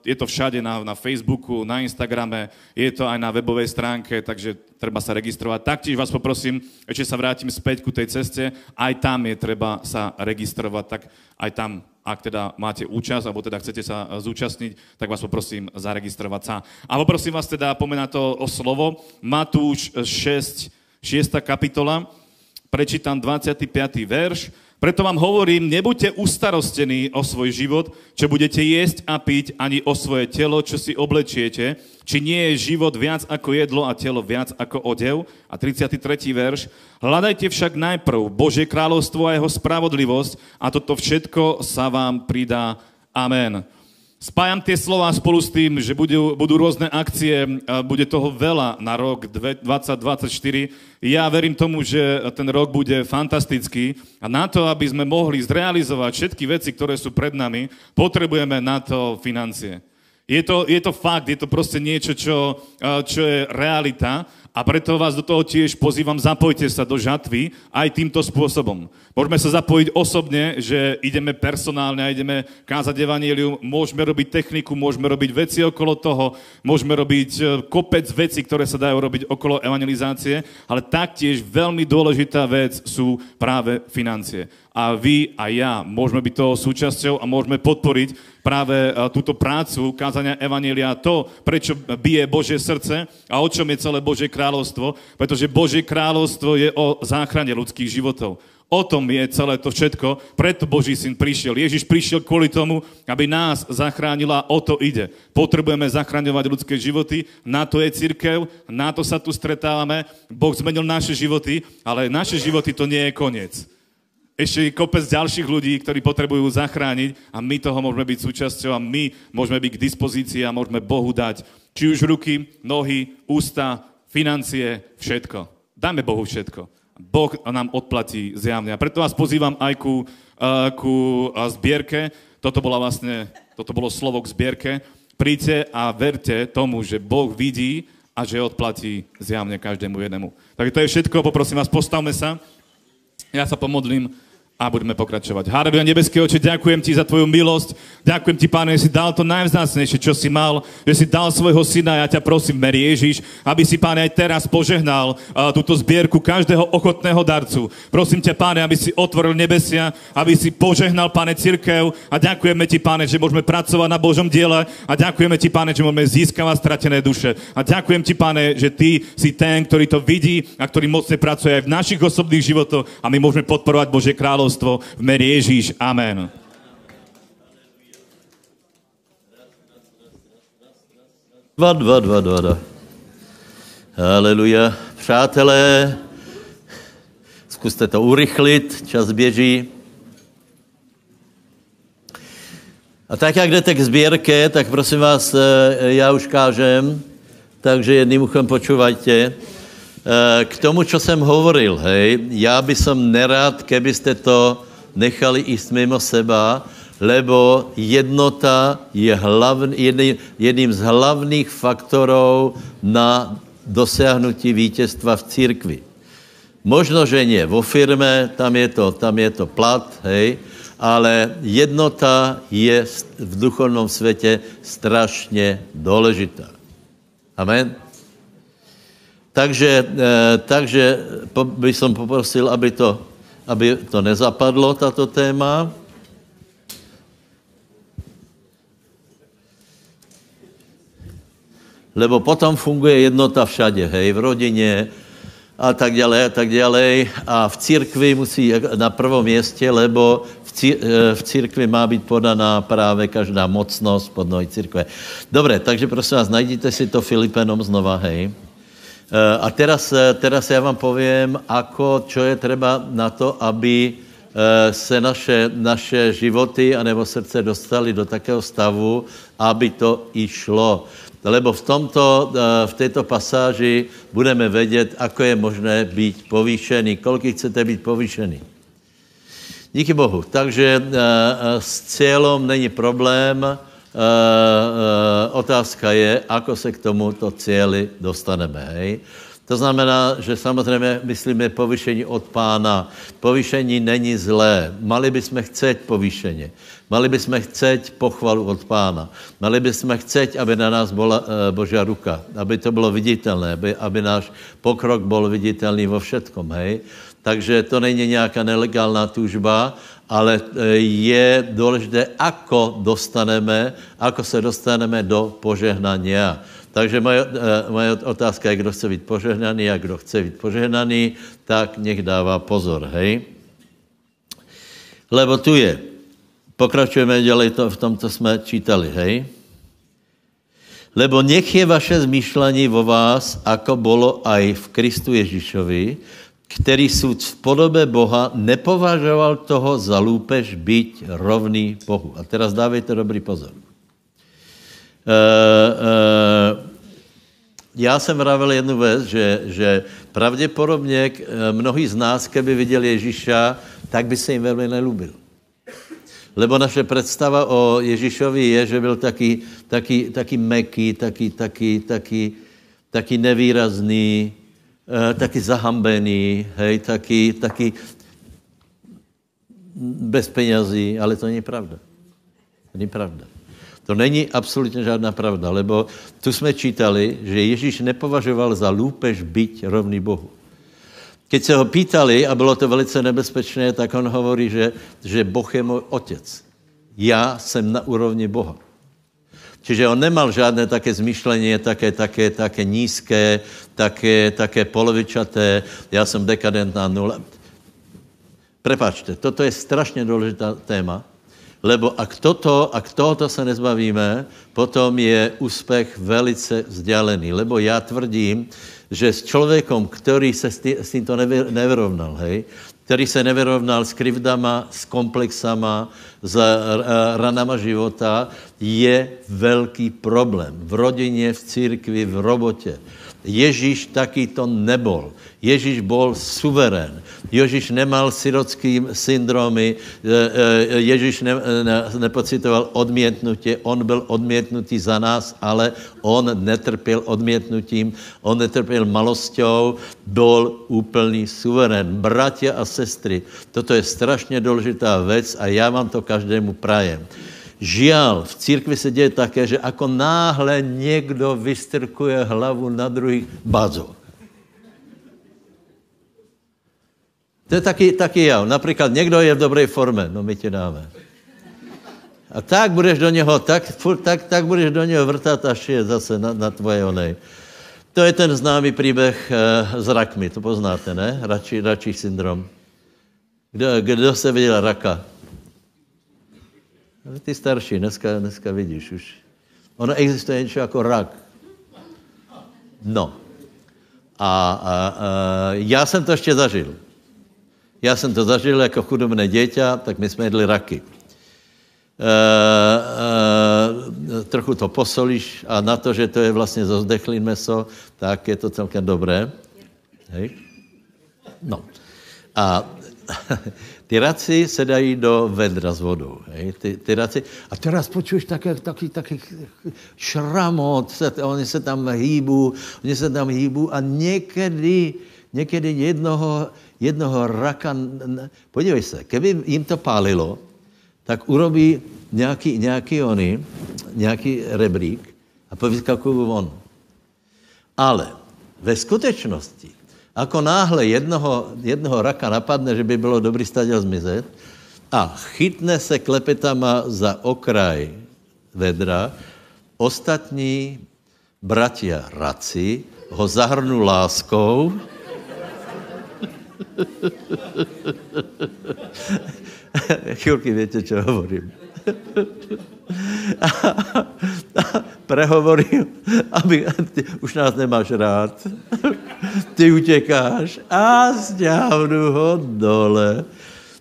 Je to všade na, na Facebooku, na Instagrame, je to aj na webovej stránke, takže treba sa registrovať. Taktiež vás poprosím, ešte sa vrátim späť ku tej ceste, aj tam je treba sa registrovať, tak aj tam, ak teda máte účasť, alebo teda chcete sa zúčastniť, tak vás poprosím zaregistrovať sa. A poprosím vás teda pomenať to o slovo. Matúš 6, 6. kapitola, prečítam 25. verš, Preto vám hovorím, nebuďte ustarostení o svoj život, čo budete jesť a piť, ani o svoje telo, čo si oblečiete, či nie je život viac ako jedlo a telo viac ako odev. A 33. verš. Hľadajte však najprv Božie kráľovstvo a jeho spravodlivosť a toto všetko sa vám pridá. Amen. Spájam tie slova spolu s tým, že budú, budú rôzne akcie, bude toho veľa na rok 2024. Ja verím tomu, že ten rok bude fantastický a na to, aby sme mohli zrealizovať všetky veci, ktoré sú pred nami, potrebujeme na to financie. Je to, je to fakt, je to proste niečo, čo, čo je realita a preto vás do toho tiež pozývam, zapojte sa do žatvy aj týmto spôsobom. Môžeme sa zapojiť osobne, že ideme personálne a ideme kázať evanílium, môžeme robiť techniku, môžeme robiť veci okolo toho, môžeme robiť e, kopec veci, ktoré sa dajú robiť okolo evangelizácie, ale taktiež veľmi dôležitá vec sú práve financie. A vy a ja môžeme byť toho súčasťou a môžeme podporiť práve e, túto prácu kázania Evanília, to, prečo bije Božie srdce a o čom je celé Božie kráľovstvo, pretože Božie kráľovstvo je o záchrane ľudských životov. O tom je celé to všetko, preto Boží syn prišiel. Ježiš prišiel kvôli tomu, aby nás zachránila, o to ide. Potrebujeme zachraňovať ľudské životy, na to je církev, na to sa tu stretávame. Boh zmenil naše životy, ale naše životy to nie je koniec ešte kopec ďalších ľudí, ktorí potrebujú zachrániť a my toho môžeme byť súčasťou a my môžeme byť k dispozícii a môžeme Bohu dať či už ruky, nohy, ústa, financie, všetko. Dáme Bohu všetko. Boh nám odplatí zjavne. A preto vás pozývam aj ku, uh, ku uh, zbierke. Toto, bola vlastne, toto bolo slovo k zbierke. Príďte a verte tomu, že Boh vidí a že odplatí zjavne každému jednému. Takže to je všetko. Poprosím vás, postavme sa. Ja sa pomodlím a budeme pokračovať. Haleluja, nebeský oče, ďakujem ti za tvoju milosť. Ďakujem ti, páne, že si dal to najvzácnejšie, čo si mal, že si dal svojho syna. Ja ťa prosím, Meri Ježiš, aby si, páne, aj teraz požehnal uh, túto zbierku každého ochotného darcu. Prosím ťa, páne, aby si otvoril nebesia, aby si požehnal, páne, cirkev. A ďakujeme ti, páne, že môžeme pracovať na Božom diele. A ďakujeme ti, páne, že môžeme získavať stratené duše. A ďakujem ti, páne, že ty si ten, ktorý to vidí a ktorý mocne pracuje aj v našich osobných životoch a my môžeme podporovať Bože kráľovstvo kráľovstvo v mene Ježíš. Amen. Dva, dva, dva, dva, dva. Haleluja. Přátelé, zkuste to urychlit, čas běží. A tak, jak jdete k sběrke, tak prosím vás, eh, já už kážem, takže jedným uchem počúvajte. Eh, k tomu, čo jsem hovoril, hej, já by som nerad, kebyste to nechali ísť mimo seba, lebo jednota je hlavný, jedný, jedným z hlavných faktorov na dosiahnutí vítězstva v církvi. Možno, že nie vo firme, tam je to, tam je to plat, hej, ale jednota je v duchovnom světě strašně důležitá. Amen. Takže, eh, takže bych som poprosil, aby to, aby to nezapadlo, tato téma. Lebo potom funguje jednota všade, hej, v rodině a tak dále, a tak dále. A v církvi musí na prvom městě, lebo v, eh, v církvi má být podaná právě každá mocnost pod nohy církve. Dobré, takže prosím vás, najděte si to Filipenom znova, hej. Eh, a teraz, eh, teraz já vám povím, ako, čo je třeba na to, aby eh, se naše, naše životy anebo srdce dostali do takého stavu, aby to išlo. Lebo v, tomto, v této pasáži budeme vědět, ako je možné být povýšený. Kolik chcete být povýšený? Díky Bohu. Takže s cílem není problém, otázka je, ako se k tomuto cíli dostaneme. Hej? To znamená, že samozřejmě myslíme povyšení od pána. Povyšení není zlé. Mali bychom chcet povyšení. Mali bychom chcet pochvalu od pána. Mali bychom chcet, aby na nás byla uh, Božá ruka. Aby to bylo viditelné. Aby, aby náš pokrok byl viditelný vo všetkom. Hej? Takže to není nějaká nelegálná tužba, ale e, je důležité, ako dostaneme, ako se dostaneme do požehnania. Takže moje, e, moje otázka je, kdo chce být požehnaný a kdo chce být požehnaný, tak nech dává pozor, hej. Lebo tu je. Pokračujeme ďalej, to, v tomto jsme čítali, hej? Lebo nech je vaše zmýšlení vo vás, ako bolo aj v Kristu Ježišovi, který súd v podobe Boha nepovažoval toho za lúpež byť rovný Bohu. A teraz dávejte dobrý pozor. E, e, já jsem vravil jednu věc, že, že pravděpodobně mnohí z nás, keby viděli Ježíša, tak by se jim velmi nelúbil. Lebo naše představa o Ježíšovi je, že byl taky, taky, taky meký, taky, taky, taky, taky nevýrazný, eh, taky zahambený, hej, taky, taky bez penězí, ale to není pravda. To není pravda. To není absolutně žádná pravda, lebo tu jsme čítali, že Ježíš nepovažoval za lůpež byť rovný Bohu. Keď se ho pýtali, a bylo to velice nebezpečné, tak on hovorí, že, že Boh je můj otec. Já jsem na úrovni Boha. Čiže on nemal žádné také zmyšlení, také, také, také nízké, také, také polovičaté, já jsem dekadentná nula. Prepačte, toto je strašně důležitá téma, lebo ak, toto, ak tohoto se nezbavíme, potom je úspěch velice vzdálený. Lebo já tvrdím, že s člověkom, který se s tímto nevyrovnal, hej, který se nevyrovnal s krivdama, s komplexama, s eh, ranama života, je velký problém v rodině, v církvi, v robotě. Ježíš taky to nebol. Ježíš bol suverén. Ježíš nemal syrotský syndromy, e, e, Ježíš ne, ne, nepocitoval odmětnutě, on byl odmětnutý za nás, ale on netrpěl odmětnutím, on netrpěl malostou, byl úplný suverén. Bratia a sestry, toto je strašně důležitá věc a já vám to každému prajem. Žial, v církvi se děje také, že ako náhle někdo vystrkuje hlavu na druhý bazo. To je taky, taky já. Například někdo je v dobré formě, no my tě dáme. A tak budeš do něho, tak, tak, tak budeš do něho vrtat, až je zase na, na tvoje onej. To je ten známý příběh e, s rakmi, to poznáte, ne? Račí, račí syndrom. Kdo, kdo se viděl raka? Ty starší, dneska, dneska vidíš už. Ono existuje něco jako rak. No. A, a, a já jsem to ještě zažil. Já jsem to zažil jako chudobné děťa, tak my jsme jedli raky. E, e, trochu to posolíš a na to, že to je vlastně zo zdechlin meso, tak je to celkem dobré. Hej? No. A ty raci se dají do vedra s vodou. Hej? Ty, ty raci, a teraz počuješ také, taky, taky šramot, se, oni se tam hýbu, oni se tam hýbu a někdy, někdy jednoho, jednoho raka, podívej se, keby jim to pálilo, tak urobí nějaký, nějaký ony, nějaký rebrík a povyskakují von. Ale ve skutečnosti Ako náhle jednoho, jednoho raka napadne, že by bylo dobrý staděl zmizet a chytne se klepetama za okraj vedra, ostatní bratia raci ho zahrnu láskou Chvilky víte, čo hovorím. A, a prehovoril, aby, ty, už nás nemáš rád, ty utěkáš a stěhnu ho dole.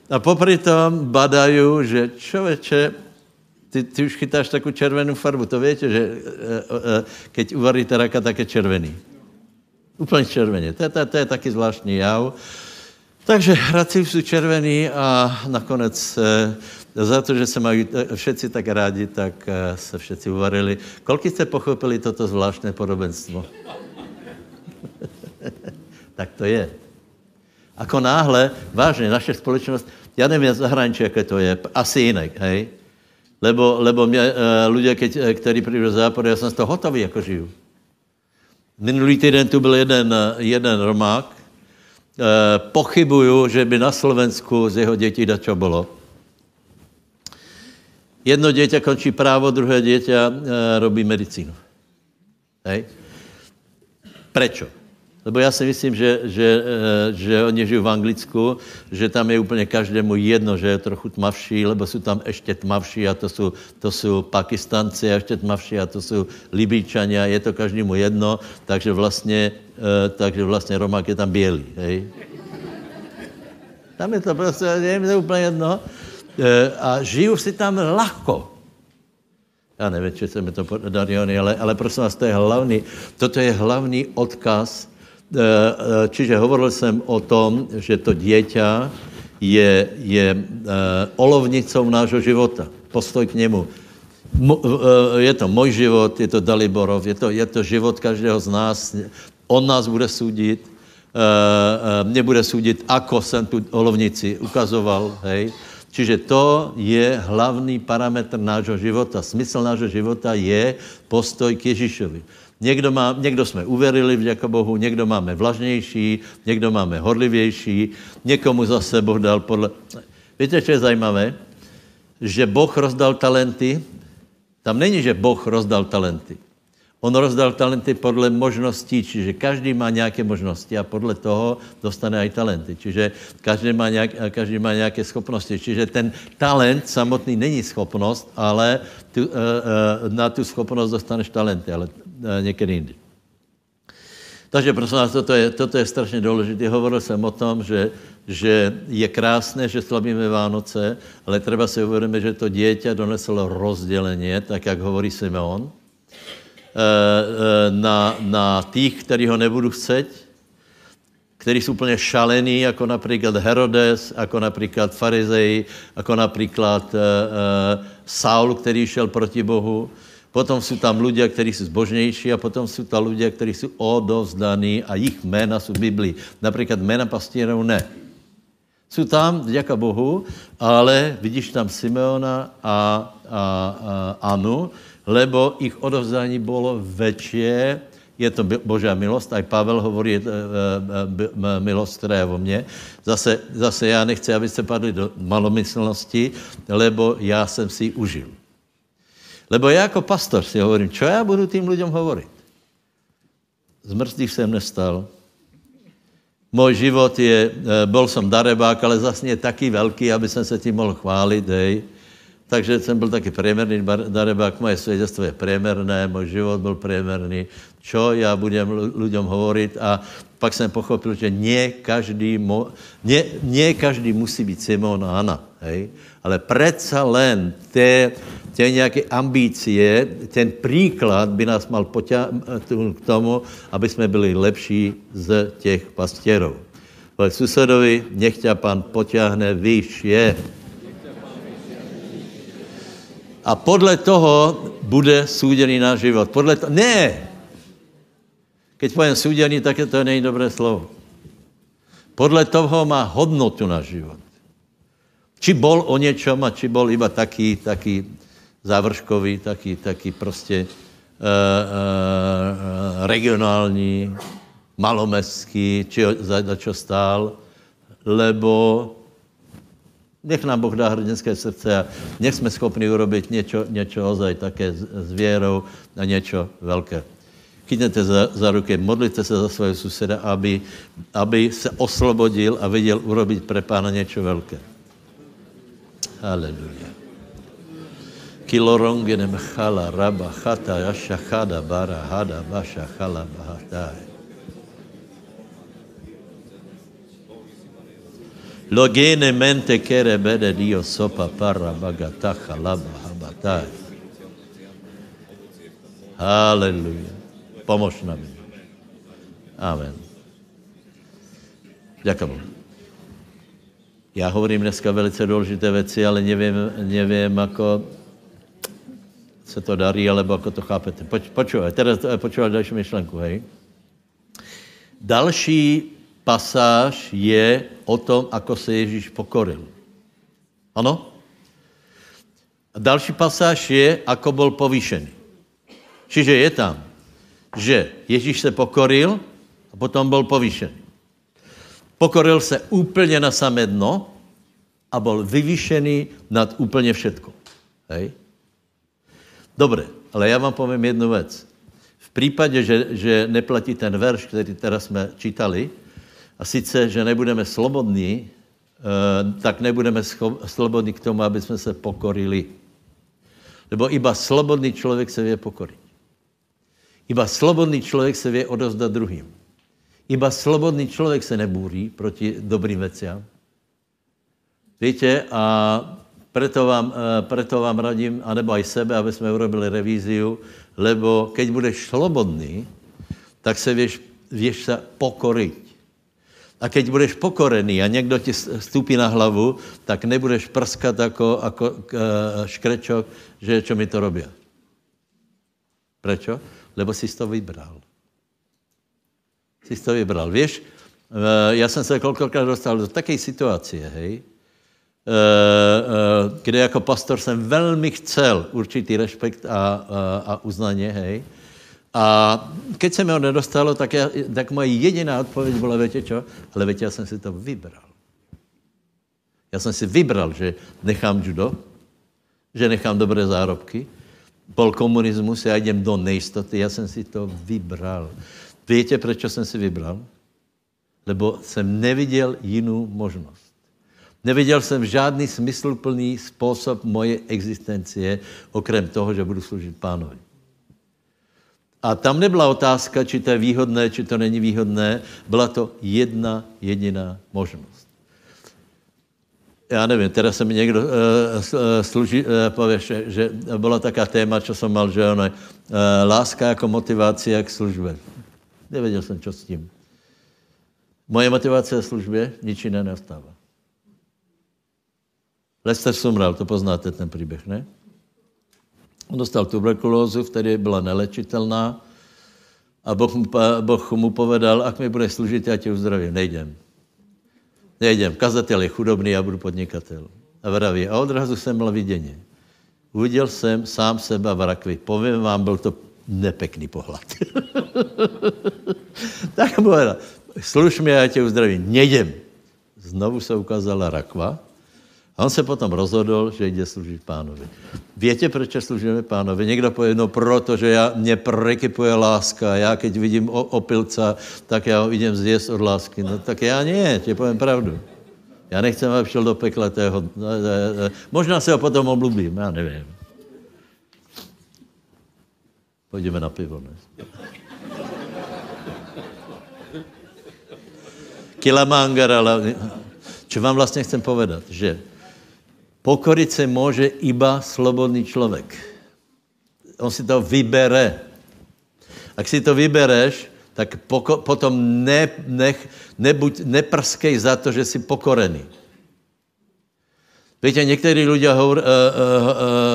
A popri tom badají, že člověče, ty, ty už chytáš takovou červenou farbu, to víte, že e, e, keď uvaríte raka, tak je červený. Úplně červeně. To, to, to je taky zvláštní jav. Takže hradci jsou červení a nakonec eh, za to, že se mají eh, všetci tak rádi, tak eh, se všetci uvarili. Kolik jste pochopili toto zvláštné podobenstvo? tak to je. Ako náhle, vážně, naše společnost, já nevím zahraničí, jaké to je, asi jinak, hej? Lebo, lebo mě, uh, lidé, kteří přijdou do západu, já jsem z toho hotový, jako žiju. Minulý týden tu byl jeden, jeden Romák, pochybuju, že by na Slovensku z jeho dětí dačo bylo. Jedno dieťa končí právo, druhé dieťa e, robí medicínu. Hej? Prečo? Lebo já si myslím, že, že, eh, že oni žijí v Anglicku, že tam je úplně každému jedno, že je trochu tmavší, lebo jsou tam ještě tmavší a to jsou, to jsou Pakistanci a ještě tmavší a to jsou Libíčania, je to každému jedno, takže vlastně, eh, takže vlastně Romák je tam bělý. Hej? Tam je to prostě, je to úplně jedno. Eh, a žiju si tam lahko. Já nevím, či se mi to Dariony, ale, ale prosím vás, to je hlavní, toto je hlavní odkaz, čiže hovoril jsem o tom, že to dieťa je, je olovnicou nášho života. Postoj k němu. Je to můj život, je to Daliborov, je to, je to život každého z nás. On nás bude soudit, nebude soudit, ako jsem tu olovnici ukazoval, hej. Čiže to je hlavní parametr nášho života. Smysl nášho života je postoj k Ježíšovi. Někdo, má, někdo jsme uverili, vďaka Bohu, někdo máme vlažnější, někdo máme horlivější, někomu zase Boh dal podle... Víte, co je zajímavé? Že Boh rozdal talenty, tam není, že Boh rozdal talenty. On rozdal talenty podle možností, čiže každý má nějaké možnosti a podle toho dostane aj talenty. Čiže každý má, nějak, každý má nějaké schopnosti. Čiže ten talent samotný není schopnost, ale tu, uh, uh, na tu schopnost dostaneš talenty, ale uh, někdy jindy. Takže prosím vás, toto je, toto je strašně důležité. Hovoril jsem o tom, že, že je krásné, že slavíme Vánoce, ale třeba si uvědomit, že to dieťa doneslo rozdělení, tak jak hovorí Simeon. Eh, eh, na, na těch, který ho nebudu chceť, který jsou úplně šalení, jako například Herodes, jako například farizej, jako například Saul, který šel proti Bohu. Potom jsou tam lidé, kteří jsou zbožnější a potom jsou tam lidé, kteří jsou odovzdaní a jejich jména jsou v Biblii. Například jména pastírů ne. Jsou tam, děka Bohu, ale vidíš tam Simeona a, a, a Anu, lebo ich odovzdání bylo väčšie, je to Božá milost, aj Pavel hovorí, to eh, eh, milost, která je vo mně. Zase, zase já nechci, abyste padli do malomyslnosti, lebo já jsem si ji užil. Lebo já jako pastor si hovorím, čo já budu tým lidem hovorit? Z jsem nestal. Můj život je, eh, byl jsem darebák, ale zase je taky velký, aby jsem se tím mohl chválit, hej. Takže jsem byl taky průměrný darebák, moje svědectvo je průměrné, můj život byl průměrný, čo já budem lidem hovorit a pak jsem pochopil, že ne každý, mo, ne, ne každý musí být Simon a Anna, hej? ale přece len té, té nějaké ambície, ten příklad by nás mal potáhnout k tomu, aby jsme byli lepší z těch pastěrů. Ale susedovi, nech tě pan potáhne výš je. A podle toho bude súděný náš život. Podle to... Ne! Keď povím súděný, tak je to není dobré slovo. Podle toho má hodnotu náš život. Či bol o něčom a či bol iba taký, taký závrškový, taký, taký prostě uh, uh, regionální, malomestský, či za, za čo stál, lebo Nech nám Boh dá hrdinské srdce a nech jsme schopni urobit něco, něco ozaj také s, s věrou a něco velké. Chytněte za, za ruky, modlite se za svého suseda, aby, aby se oslobodil a viděl urobit pre pána něco velké. Haleluja. Kilorongenem chala raba chata jaša chada bara hada baša chala bahataj. Logene mente kere bede Dio sopa para bagata chalaba habatai. Haleluja. Pomož nám. Amen. Děkuji. Já hovorím dneska velice důležité věci, ale nevím, nevím, jako se to darí, alebo jako to chápete. Poč, počúvaj, teraz počúvaj další myšlenku, hej. Další pasáž je o tom, ako se Ježíš pokoril. Ano? A další pasáž je, ako byl povýšený. Čiže je tam, že Ježíš se pokoril a potom byl povýšený. Pokoril se úplně na samé dno a byl vyvýšený nad úplně všetko. Hej? Dobre, ale já vám povím jednu věc. V případě, že, že neplatí ten verš, který teraz jsme čítali, a sice, že nebudeme slobodní, eh, tak nebudeme slobodní k tomu, aby jsme se pokorili. Lebo iba slobodný člověk se vě pokorit. Iba slobodný člověk se vě odozdat druhým. Iba slobodný člověk se nebůří proti dobrým veciam. Víte, a preto vám, eh, preto vám radím, anebo aj sebe, aby jsme urobili revíziu, lebo keď budeš slobodný, tak se věš, věš se pokorit. A keď budeš pokorený a někdo ti stupí na hlavu, tak nebudeš prskat jako, jako eh, škrečok, že čo mi to robí. Prečo? Lebo jsi to vybral. Jsi to vybral. Víš, eh, já jsem se kolikrát dostal do také situace, hej, kde jako pastor jsem velmi chcel určitý respekt a, a, a uznaně, hej. A keď se mi ho nedostalo, tak, já, tak moje jediná odpověď byla, víte čo? Ale víte, já jsem si to vybral. Já jsem si vybral, že nechám judo, že nechám dobré zárobky, bol komunismus, já jdem do nejistoty, já jsem si to vybral. Víte, proč jsem si vybral? Lebo jsem neviděl jinou možnost. Neviděl jsem žádný smysluplný způsob moje existencie, okrem toho, že budu služit pánovi. A tam nebyla otázka, či to je výhodné, či to není výhodné. Byla to jedna jediná možnost. Já nevím, teda se mi někdo uh, služí, uh, pově, že, že byla taká téma, co jsem mal, že ono, uh, láska jako motivace k službě. Nevěděl jsem, co s tím. Moje motivace je službě, nič jiné neostává. Lester Sumrall, to poznáte ten příběh, ne? On dostal tuberkulózu, která byla nelečitelná a boh mu, boh mu povedal, ak mi bude služit, já tě uzdravím. Nejdem. Nejdem. Kazatel je chudobný, já budu podnikatel. A vraví. A odrazu jsem měl vidění. Uviděl jsem sám seba v rakvi. Povím vám, byl to nepekný pohled. tak mu povedal, služ mi, já tě uzdravím. Nejdem. Znovu se ukázala rakva a on se potom rozhodl, že jde služit pánovi. Víte, proč služíme pánovi? Někdo pově, no protože já, mě prekypuje láska, já keď vidím opilca, tak já ho vidím zjist od lásky. No tak já ne, ti povím pravdu. Já nechcem, aby šel do pekla tého. No, možná se ho potom oblubím, já nevím. Pojďme na pivo, ne? Kilamangar, ale... Čo vám vlastně chcem povedat, že Pokorit se může iba slobodný člověk. On si to vybere. Ak si to vybereš, tak poko, potom ne, nech, nebuď, neprskej za to, že jsi pokorený. Víte, někteří lidé uh, uh, uh,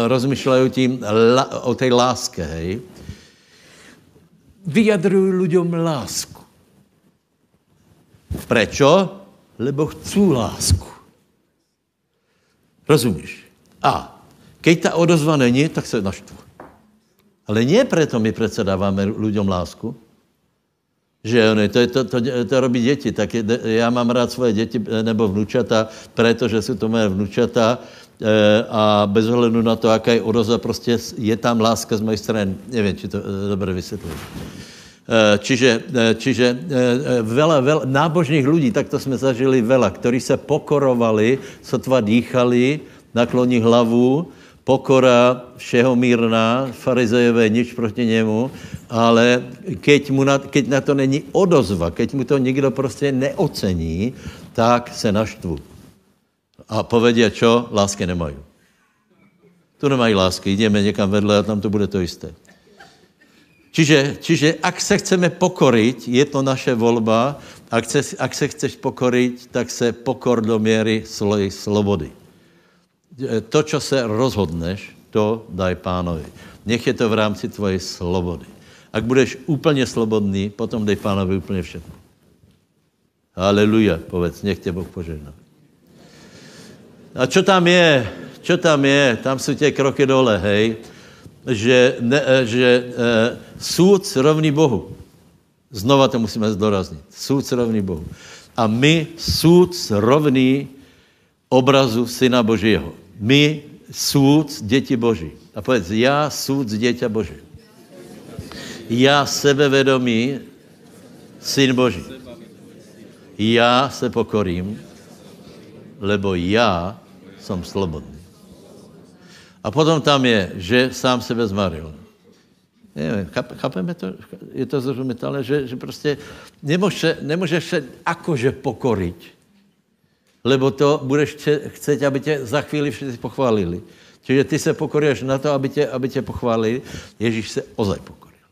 rozmýšlejí tím la, o té láske, hej. Vyjadrují lidem lásku. Prečo? Lebo chcú lásku. Rozumíš? A keď ta odozva není, tak se naštvu. Ale nie preto my přece dáváme lidem lásku, že oni, to, to, to, to robí děti. Tak je, já mám rád svoje děti eh, nebo vnučata, protože jsou to moje vnučata e, a bez ohledu na to, jaká je odozva, prostě je tam láska z mojej strany. Nevím, či to e, dobře vysvětluji. Čiže, čiže veľa, veľa nábožných ľudí, tak to jsme zažili veľa, ktorí se pokorovali, sotva dýchali, nakloní hlavu, pokora všeho mírná, farizejové nič proti němu, ale keď, mu na, keď na to není odozva, keď mu to nikdo prostě neocení, tak se naštvu. A povedia čo? Lásky nemají. Tu nemají lásky, jdeme někam vedle a tam to bude to jisté. Čiže, čiže ak se chceme pokorit, je to naše volba, ak, se, ak se chceš pokorit, tak se pokor do míry svojej slobody. To, čo se rozhodneš, to daj pánovi. Nech je to v rámci tvojej slobody. Ak budeš úplně slobodný, potom dej pánovi úplně všechno. Aleluja, povedz, nech tě Boh požehná. A čo tam je? Čo tam je? Tam jsou tě kroky dole, hej že, ne, eh, že e, soud rovný Bohu. Znova to musíme zdoraznit. Soud rovný Bohu. A my soud rovný obrazu Syna Božího. My soud děti Boží. A povedz, já soud děťa Boží. Já sebevědomý, syn Boží. Já se pokorím, lebo já jsem slobodný. A potom tam je, že sám sebe zmaril. Nevím, chápeme to? Je to zrozumitelné, že, že prostě nemůže, nemůžeš se akože pokorit, lebo to budeš chcet, aby tě za chvíli všichni pochválili. Čiže ty se pokoríš na to, aby tě, aby tě pochválili. Ježíš se ozaj pokoril.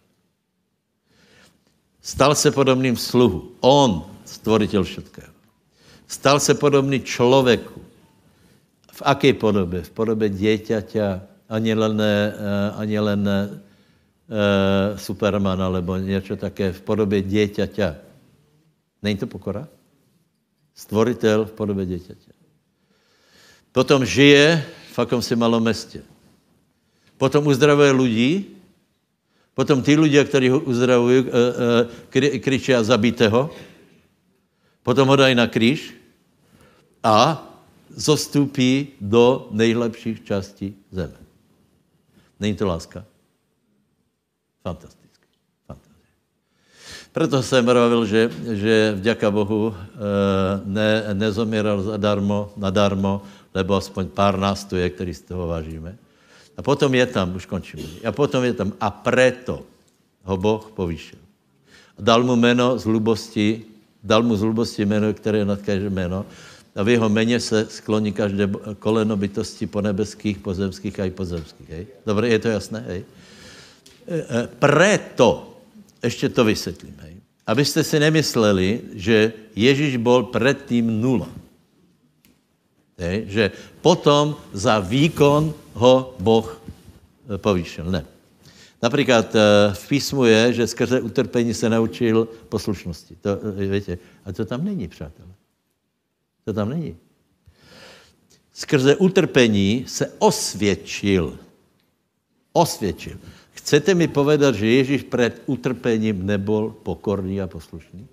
Stal se podobným sluhu. On, stvoritel všetkého. Stal se podobný člověku. V aké podobě? V podobě děťaťa, ani len, eh, ani len Supermana, nebo něco také v podobě děťaťa. Není to pokora? Stvoritel v podobě děťaťa. Potom žije v akomsi malom městě. Potom uzdravuje lidi, potom ty lidi, kteří ho uzdravují, uh, uh, kričí zabitého, potom ho dají na kříž a zostupí do nejlepších částí zeme. Není to láska? Fantastické. Fantastické. Proto jsem mravil, že, že vďaka Bohu e, ne, nezomíral zadarmo, nadarmo, lebo aspoň pár nás tu je, který z toho vážíme. A potom je tam, už končím, a potom je tam, a preto ho Boh povýšil. A dal mu jméno z hlubosti, dal mu z hlubosti jméno, které je nad každé jméno, a v jeho meně se skloní každé koleno bytosti po nebeských, pozemských a i pozemských. Hej? Dobře, je to jasné? Hej? E, e, preto, ještě to vysvětlím, hej? abyste si nemysleli, že Ježíš byl předtím nula. Hej? Že potom za výkon ho Boh e, povýšil. Ne. Například v písmu je, že skrze utrpení se naučil poslušnosti. To, víte, a to tam není, přátelé. To tam není. Skrze utrpení se osvědčil. Osvědčil. Chcete mi povedat, že Ježíš před utrpením nebyl pokorný a poslušný?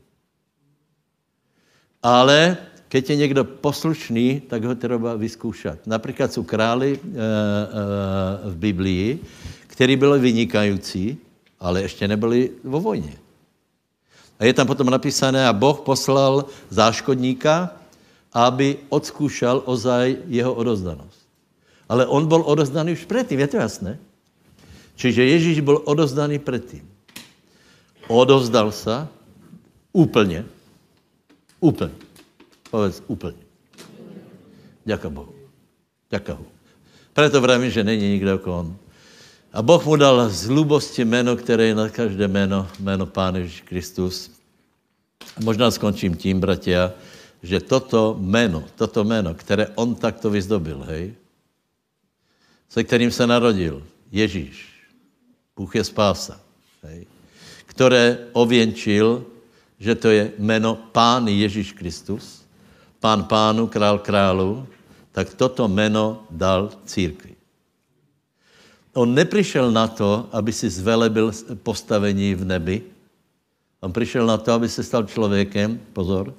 Ale keď je někdo poslušný, tak ho třeba vyzkoušet. Například jsou králi e, e, v Biblii, kteří byli vynikající, ale ještě nebyli vo vojně. A je tam potom napísané, a Boh poslal záškodníka, aby odzkoušel ozaj jeho odozdanost. Ale on byl odozdaný už předtím, je to jasné? Čiže Ježíš byl odozdaný předtím. Odozdal se úplně. Úplně. Povedz úplně. Děka Bohu. Děka Bohu. Proto vravím, že není nikdo jako on. A Boh mu dal z hlubosti jméno, které je na každé jméno, jméno Pán Ježíš Kristus. Možná skončím tím, bratia, že toto jméno, toto jméno, které on takto vyzdobil, hej, se kterým se narodil, Ježíš, Bůh je spása, hej, které ověnčil, že to je jméno Pán Ježíš Kristus, Pán pánu, král králu, tak toto jméno dal církvi. On nepřišel na to, aby si zvelebil postavení v nebi. On přišel na to, aby se stal člověkem, pozor,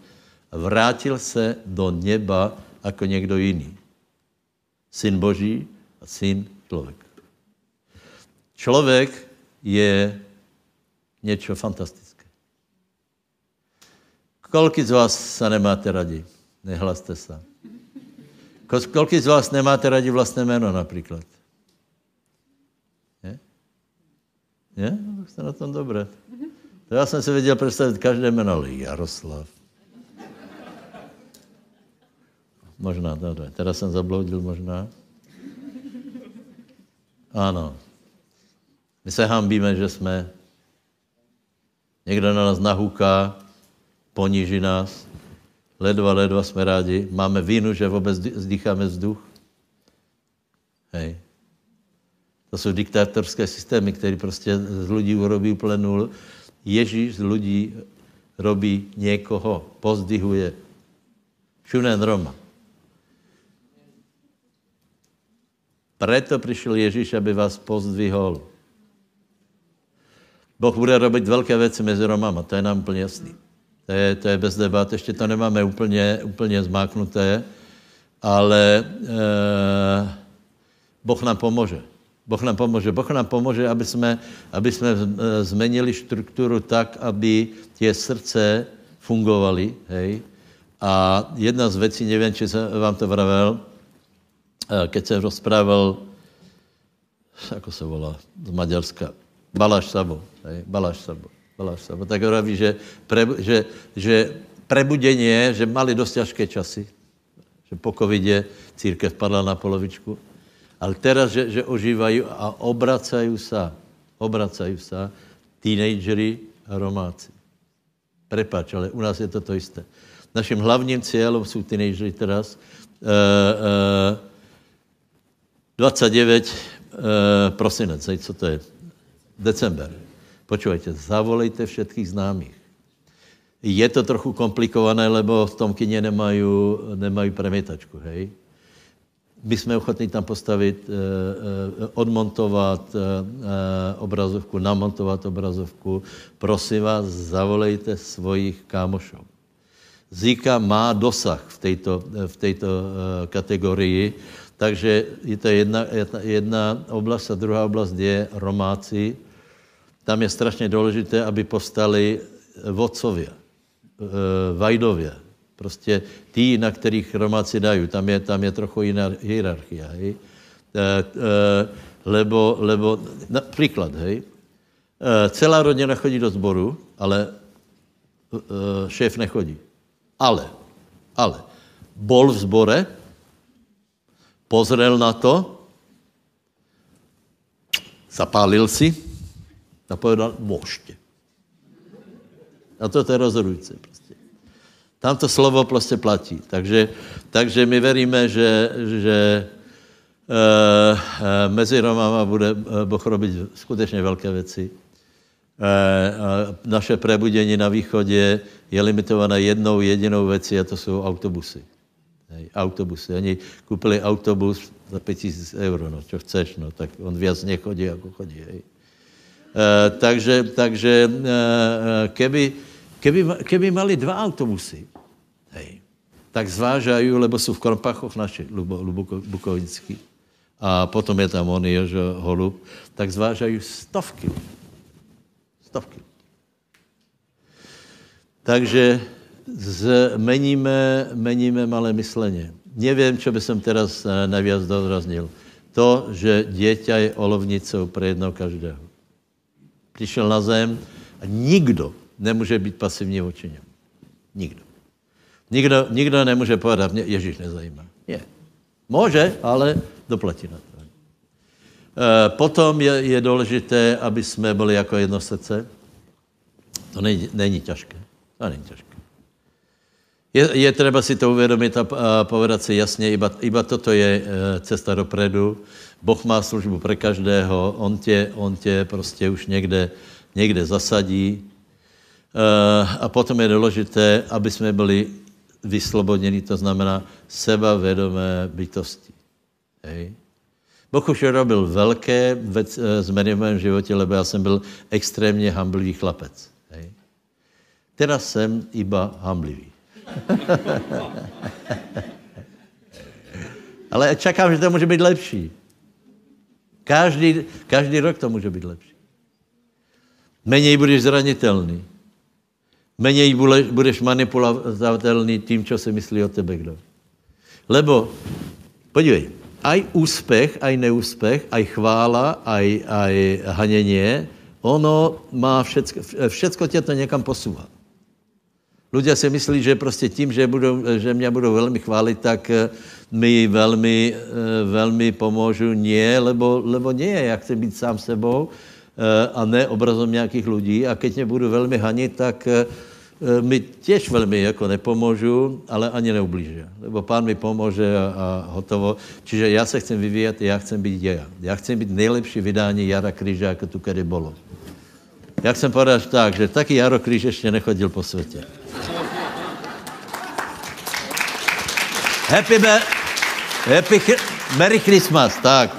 vrátil se do neba jako někdo jiný. Syn Boží a syn člověk. Člověk je něco fantastické. Kolik z vás se nemáte radi? Nehlaste se. Kolik z vás nemáte radi vlastné jméno například? Je? Je? No, jste na tom dobré. To já jsem si věděl představit každé jméno, ale Jaroslav. Možná, dobře. Teda jsem zabloudil možná. Ano. My se hambíme, že jsme. Někdo na nás nahuká, poníží nás. Ledva, ledva jsme rádi. Máme vínu, že vůbec zdýcháme vzduch. Hej. To jsou diktátorské systémy, které prostě z lidí urobí úplně nul. Ježíš z lidí robí někoho, pozdihuje. Všude Roma. Preto přišel Ježíš, aby vás pozdvihol. Boh bude robit velké věci mezi Romama, to je nám úplně jasný. To je, to je bez debat, ještě to nemáme úplně, úplně zmáknuté, ale e, Boh nám pomůže. Boh nám pomůže. Boh nám pomůže, aby jsme, aby jsme eh, zmenili strukturu tak, aby tie srdce fungovaly, hej. A jedna z věcí, nevím, či jsem vám to vravel, eh, keď jsem rozprával, ako se volá, z Maďarska, Baláš Sabo, hej, Baláš Sabo, Baláš Sabo, tak hovorí, že, pre, že, že prebudenie, že mali dost ťažké časy, že po covidě církev padla na polovičku, ale teraz, že, že ožívají a obracají se, obracají se teenagery a romáci. Prepač, ale u nás je to to isté. Naším hlavním cílem jsou teenagery teraz. Uh, uh, 29 uh, prosinec, co to je? December. Počúvajte, zavolejte všetkých známých. Je to trochu komplikované, lebo v tom kině nemají, nemají premietačku, hej? My jsme ochotní tam postavit, eh, eh, odmontovat eh, obrazovku, namontovat obrazovku. Prosím vás, zavolejte svojich kámošů. Zika má dosah v této, v této kategorii, takže je to jedna, jedna oblast a druhá oblast je Romáci. Tam je strašně důležité, aby postali vodcovia, vajdovia, Prostě tí, na kterých Romáci dají, tam je, tam je trochu jiná hierarchia, hej. E, e, lebo, lebo, například, hej, celá rodina chodí do sboru, ale šéf nechodí. Ale, ale, bol v zbore, pozrel na to, zapálil si a povedal, můžete. A to je rozhodující. Tam to slovo prostě platí. Takže, takže my veríme, že, že e, e, mezi Romama bude Boh robit skutečně velké věci. E, naše prebudění na východě je limitované jednou jedinou věcí a to jsou autobusy. Hej, autobusy. Oni koupili autobus za 5000 euro, no, čo chceš, no, tak on víc nechodí, jako chodí. Hej. E, takže, takže e, keby, Keby, keby mali dva autobusy, hej, tak zvážají, lebo jsou v Krompachoch naši, Bukovický, a potom je tam on, Jožo Holub, tak zvážají stovky. Stovky. Takže zmeníme, meníme malé mysleně. Nevím, co by jsem teraz eh, navíc doraznil. To, že dieťa je olovnicou pro jedno každého. Přišel na zem a nikdo nemůže být pasivní vůči němu. Nikdo. Nikdo, nikdo nemůže povedat, mě Ježíš nezajímá. Je. Může, ale doplatí na to. E, potom je, je důležité, aby jsme byli jako jedno srdce. To není, není těžké. To není těžké. Je, je třeba si to uvědomit a, a povedat si jasně, iba, iba toto je e, cesta dopredu. Boh má službu pro každého, on tě, on tě prostě už někde, někde zasadí, Eh, a potom je důležité, aby jsme byli vyslobodněni, to znamená sebavědomé bytosti. Hej. Boh už robil velké eh, změny v mém životě, lebo já jsem byl extrémně hamblivý chlapec. Hej. Teraz jsem iba hamblivý. Ale čekám, že to může být lepší. Každý, každý rok to může být lepší. Méně budeš zranitelný. Méně budeš manipulovatelný tím, co si myslí o tebe kdo. Lebo, podívej, aj úspěch, aj neúspěch, aj chvála, aj, aj haněně, ono má všecko, všecko tě to někam posúva. Ľudia si myslí, že prostě tím, že, budou, že mě budou velmi chválit, tak eh, mi velmi, eh, velmi pomůžu. Nie, lebo, lebo nie, já chci být sám sebou eh, a ne obrazom nějakých lidí. A keď mě budu velmi hanit, tak mi těž velmi jako nepomůžu, ale ani neublíže. Lebo pán mi pomůže a, a hotovo. Čiže já se chcem vyvíjet, já chcem být já. Já chcem být nejlepší vydání Jara Kríže, jako tu kedy bylo. Jak jsem povedal tak, že taky Jaro Kríž ještě nechodil po světě. Happy, be- happy Merry Christmas, tak.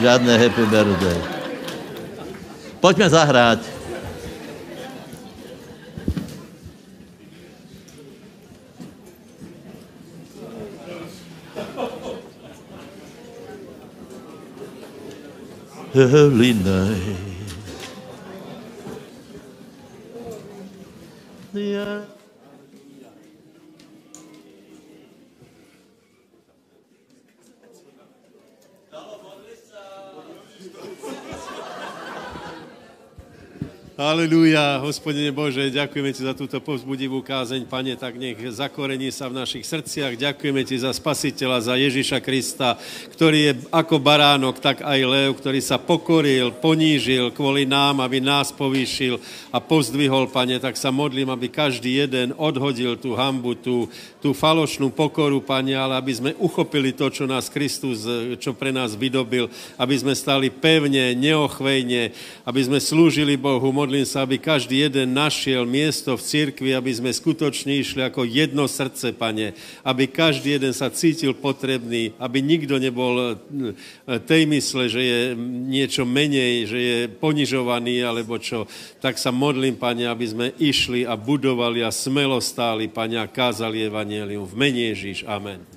Žádné happy birthday. Pojďme zahrát. early night. Yeah. Halelúja, hospodine Bože, ďakujeme Ti za túto povzbudivú kázeň, Pane, tak nech zakorení sa v našich srdciach. Ďakujeme Ti za Spasiteľa, za Ježiša Krista, ktorý je ako baránok, tak aj lev, ktorý sa pokoril, ponížil kvôli nám, aby nás povýšil a pozdvihol, Pane, tak sa modlím, aby každý jeden odhodil tú hambu, tú, tú falošnú pokoru, Pane, ale aby sme uchopili to, čo nás Kristus, čo pre nás vydobil, aby sme stali pevne, neochvejne, aby sme slúžili Bohu, modlím sa, aby každý jeden našiel miesto v cirkvi, aby sme skutočne išli ako jedno srdce, pane, aby každý jeden sa cítil potrebný, aby nikto nebol eh, tej mysle, že je niečo menej, že je ponižovaný, alebo čo. Tak sa modlím, pane, aby sme išli a budovali a smelo stáli, pane, a kázali evanielium v mene Ježíš. Amen.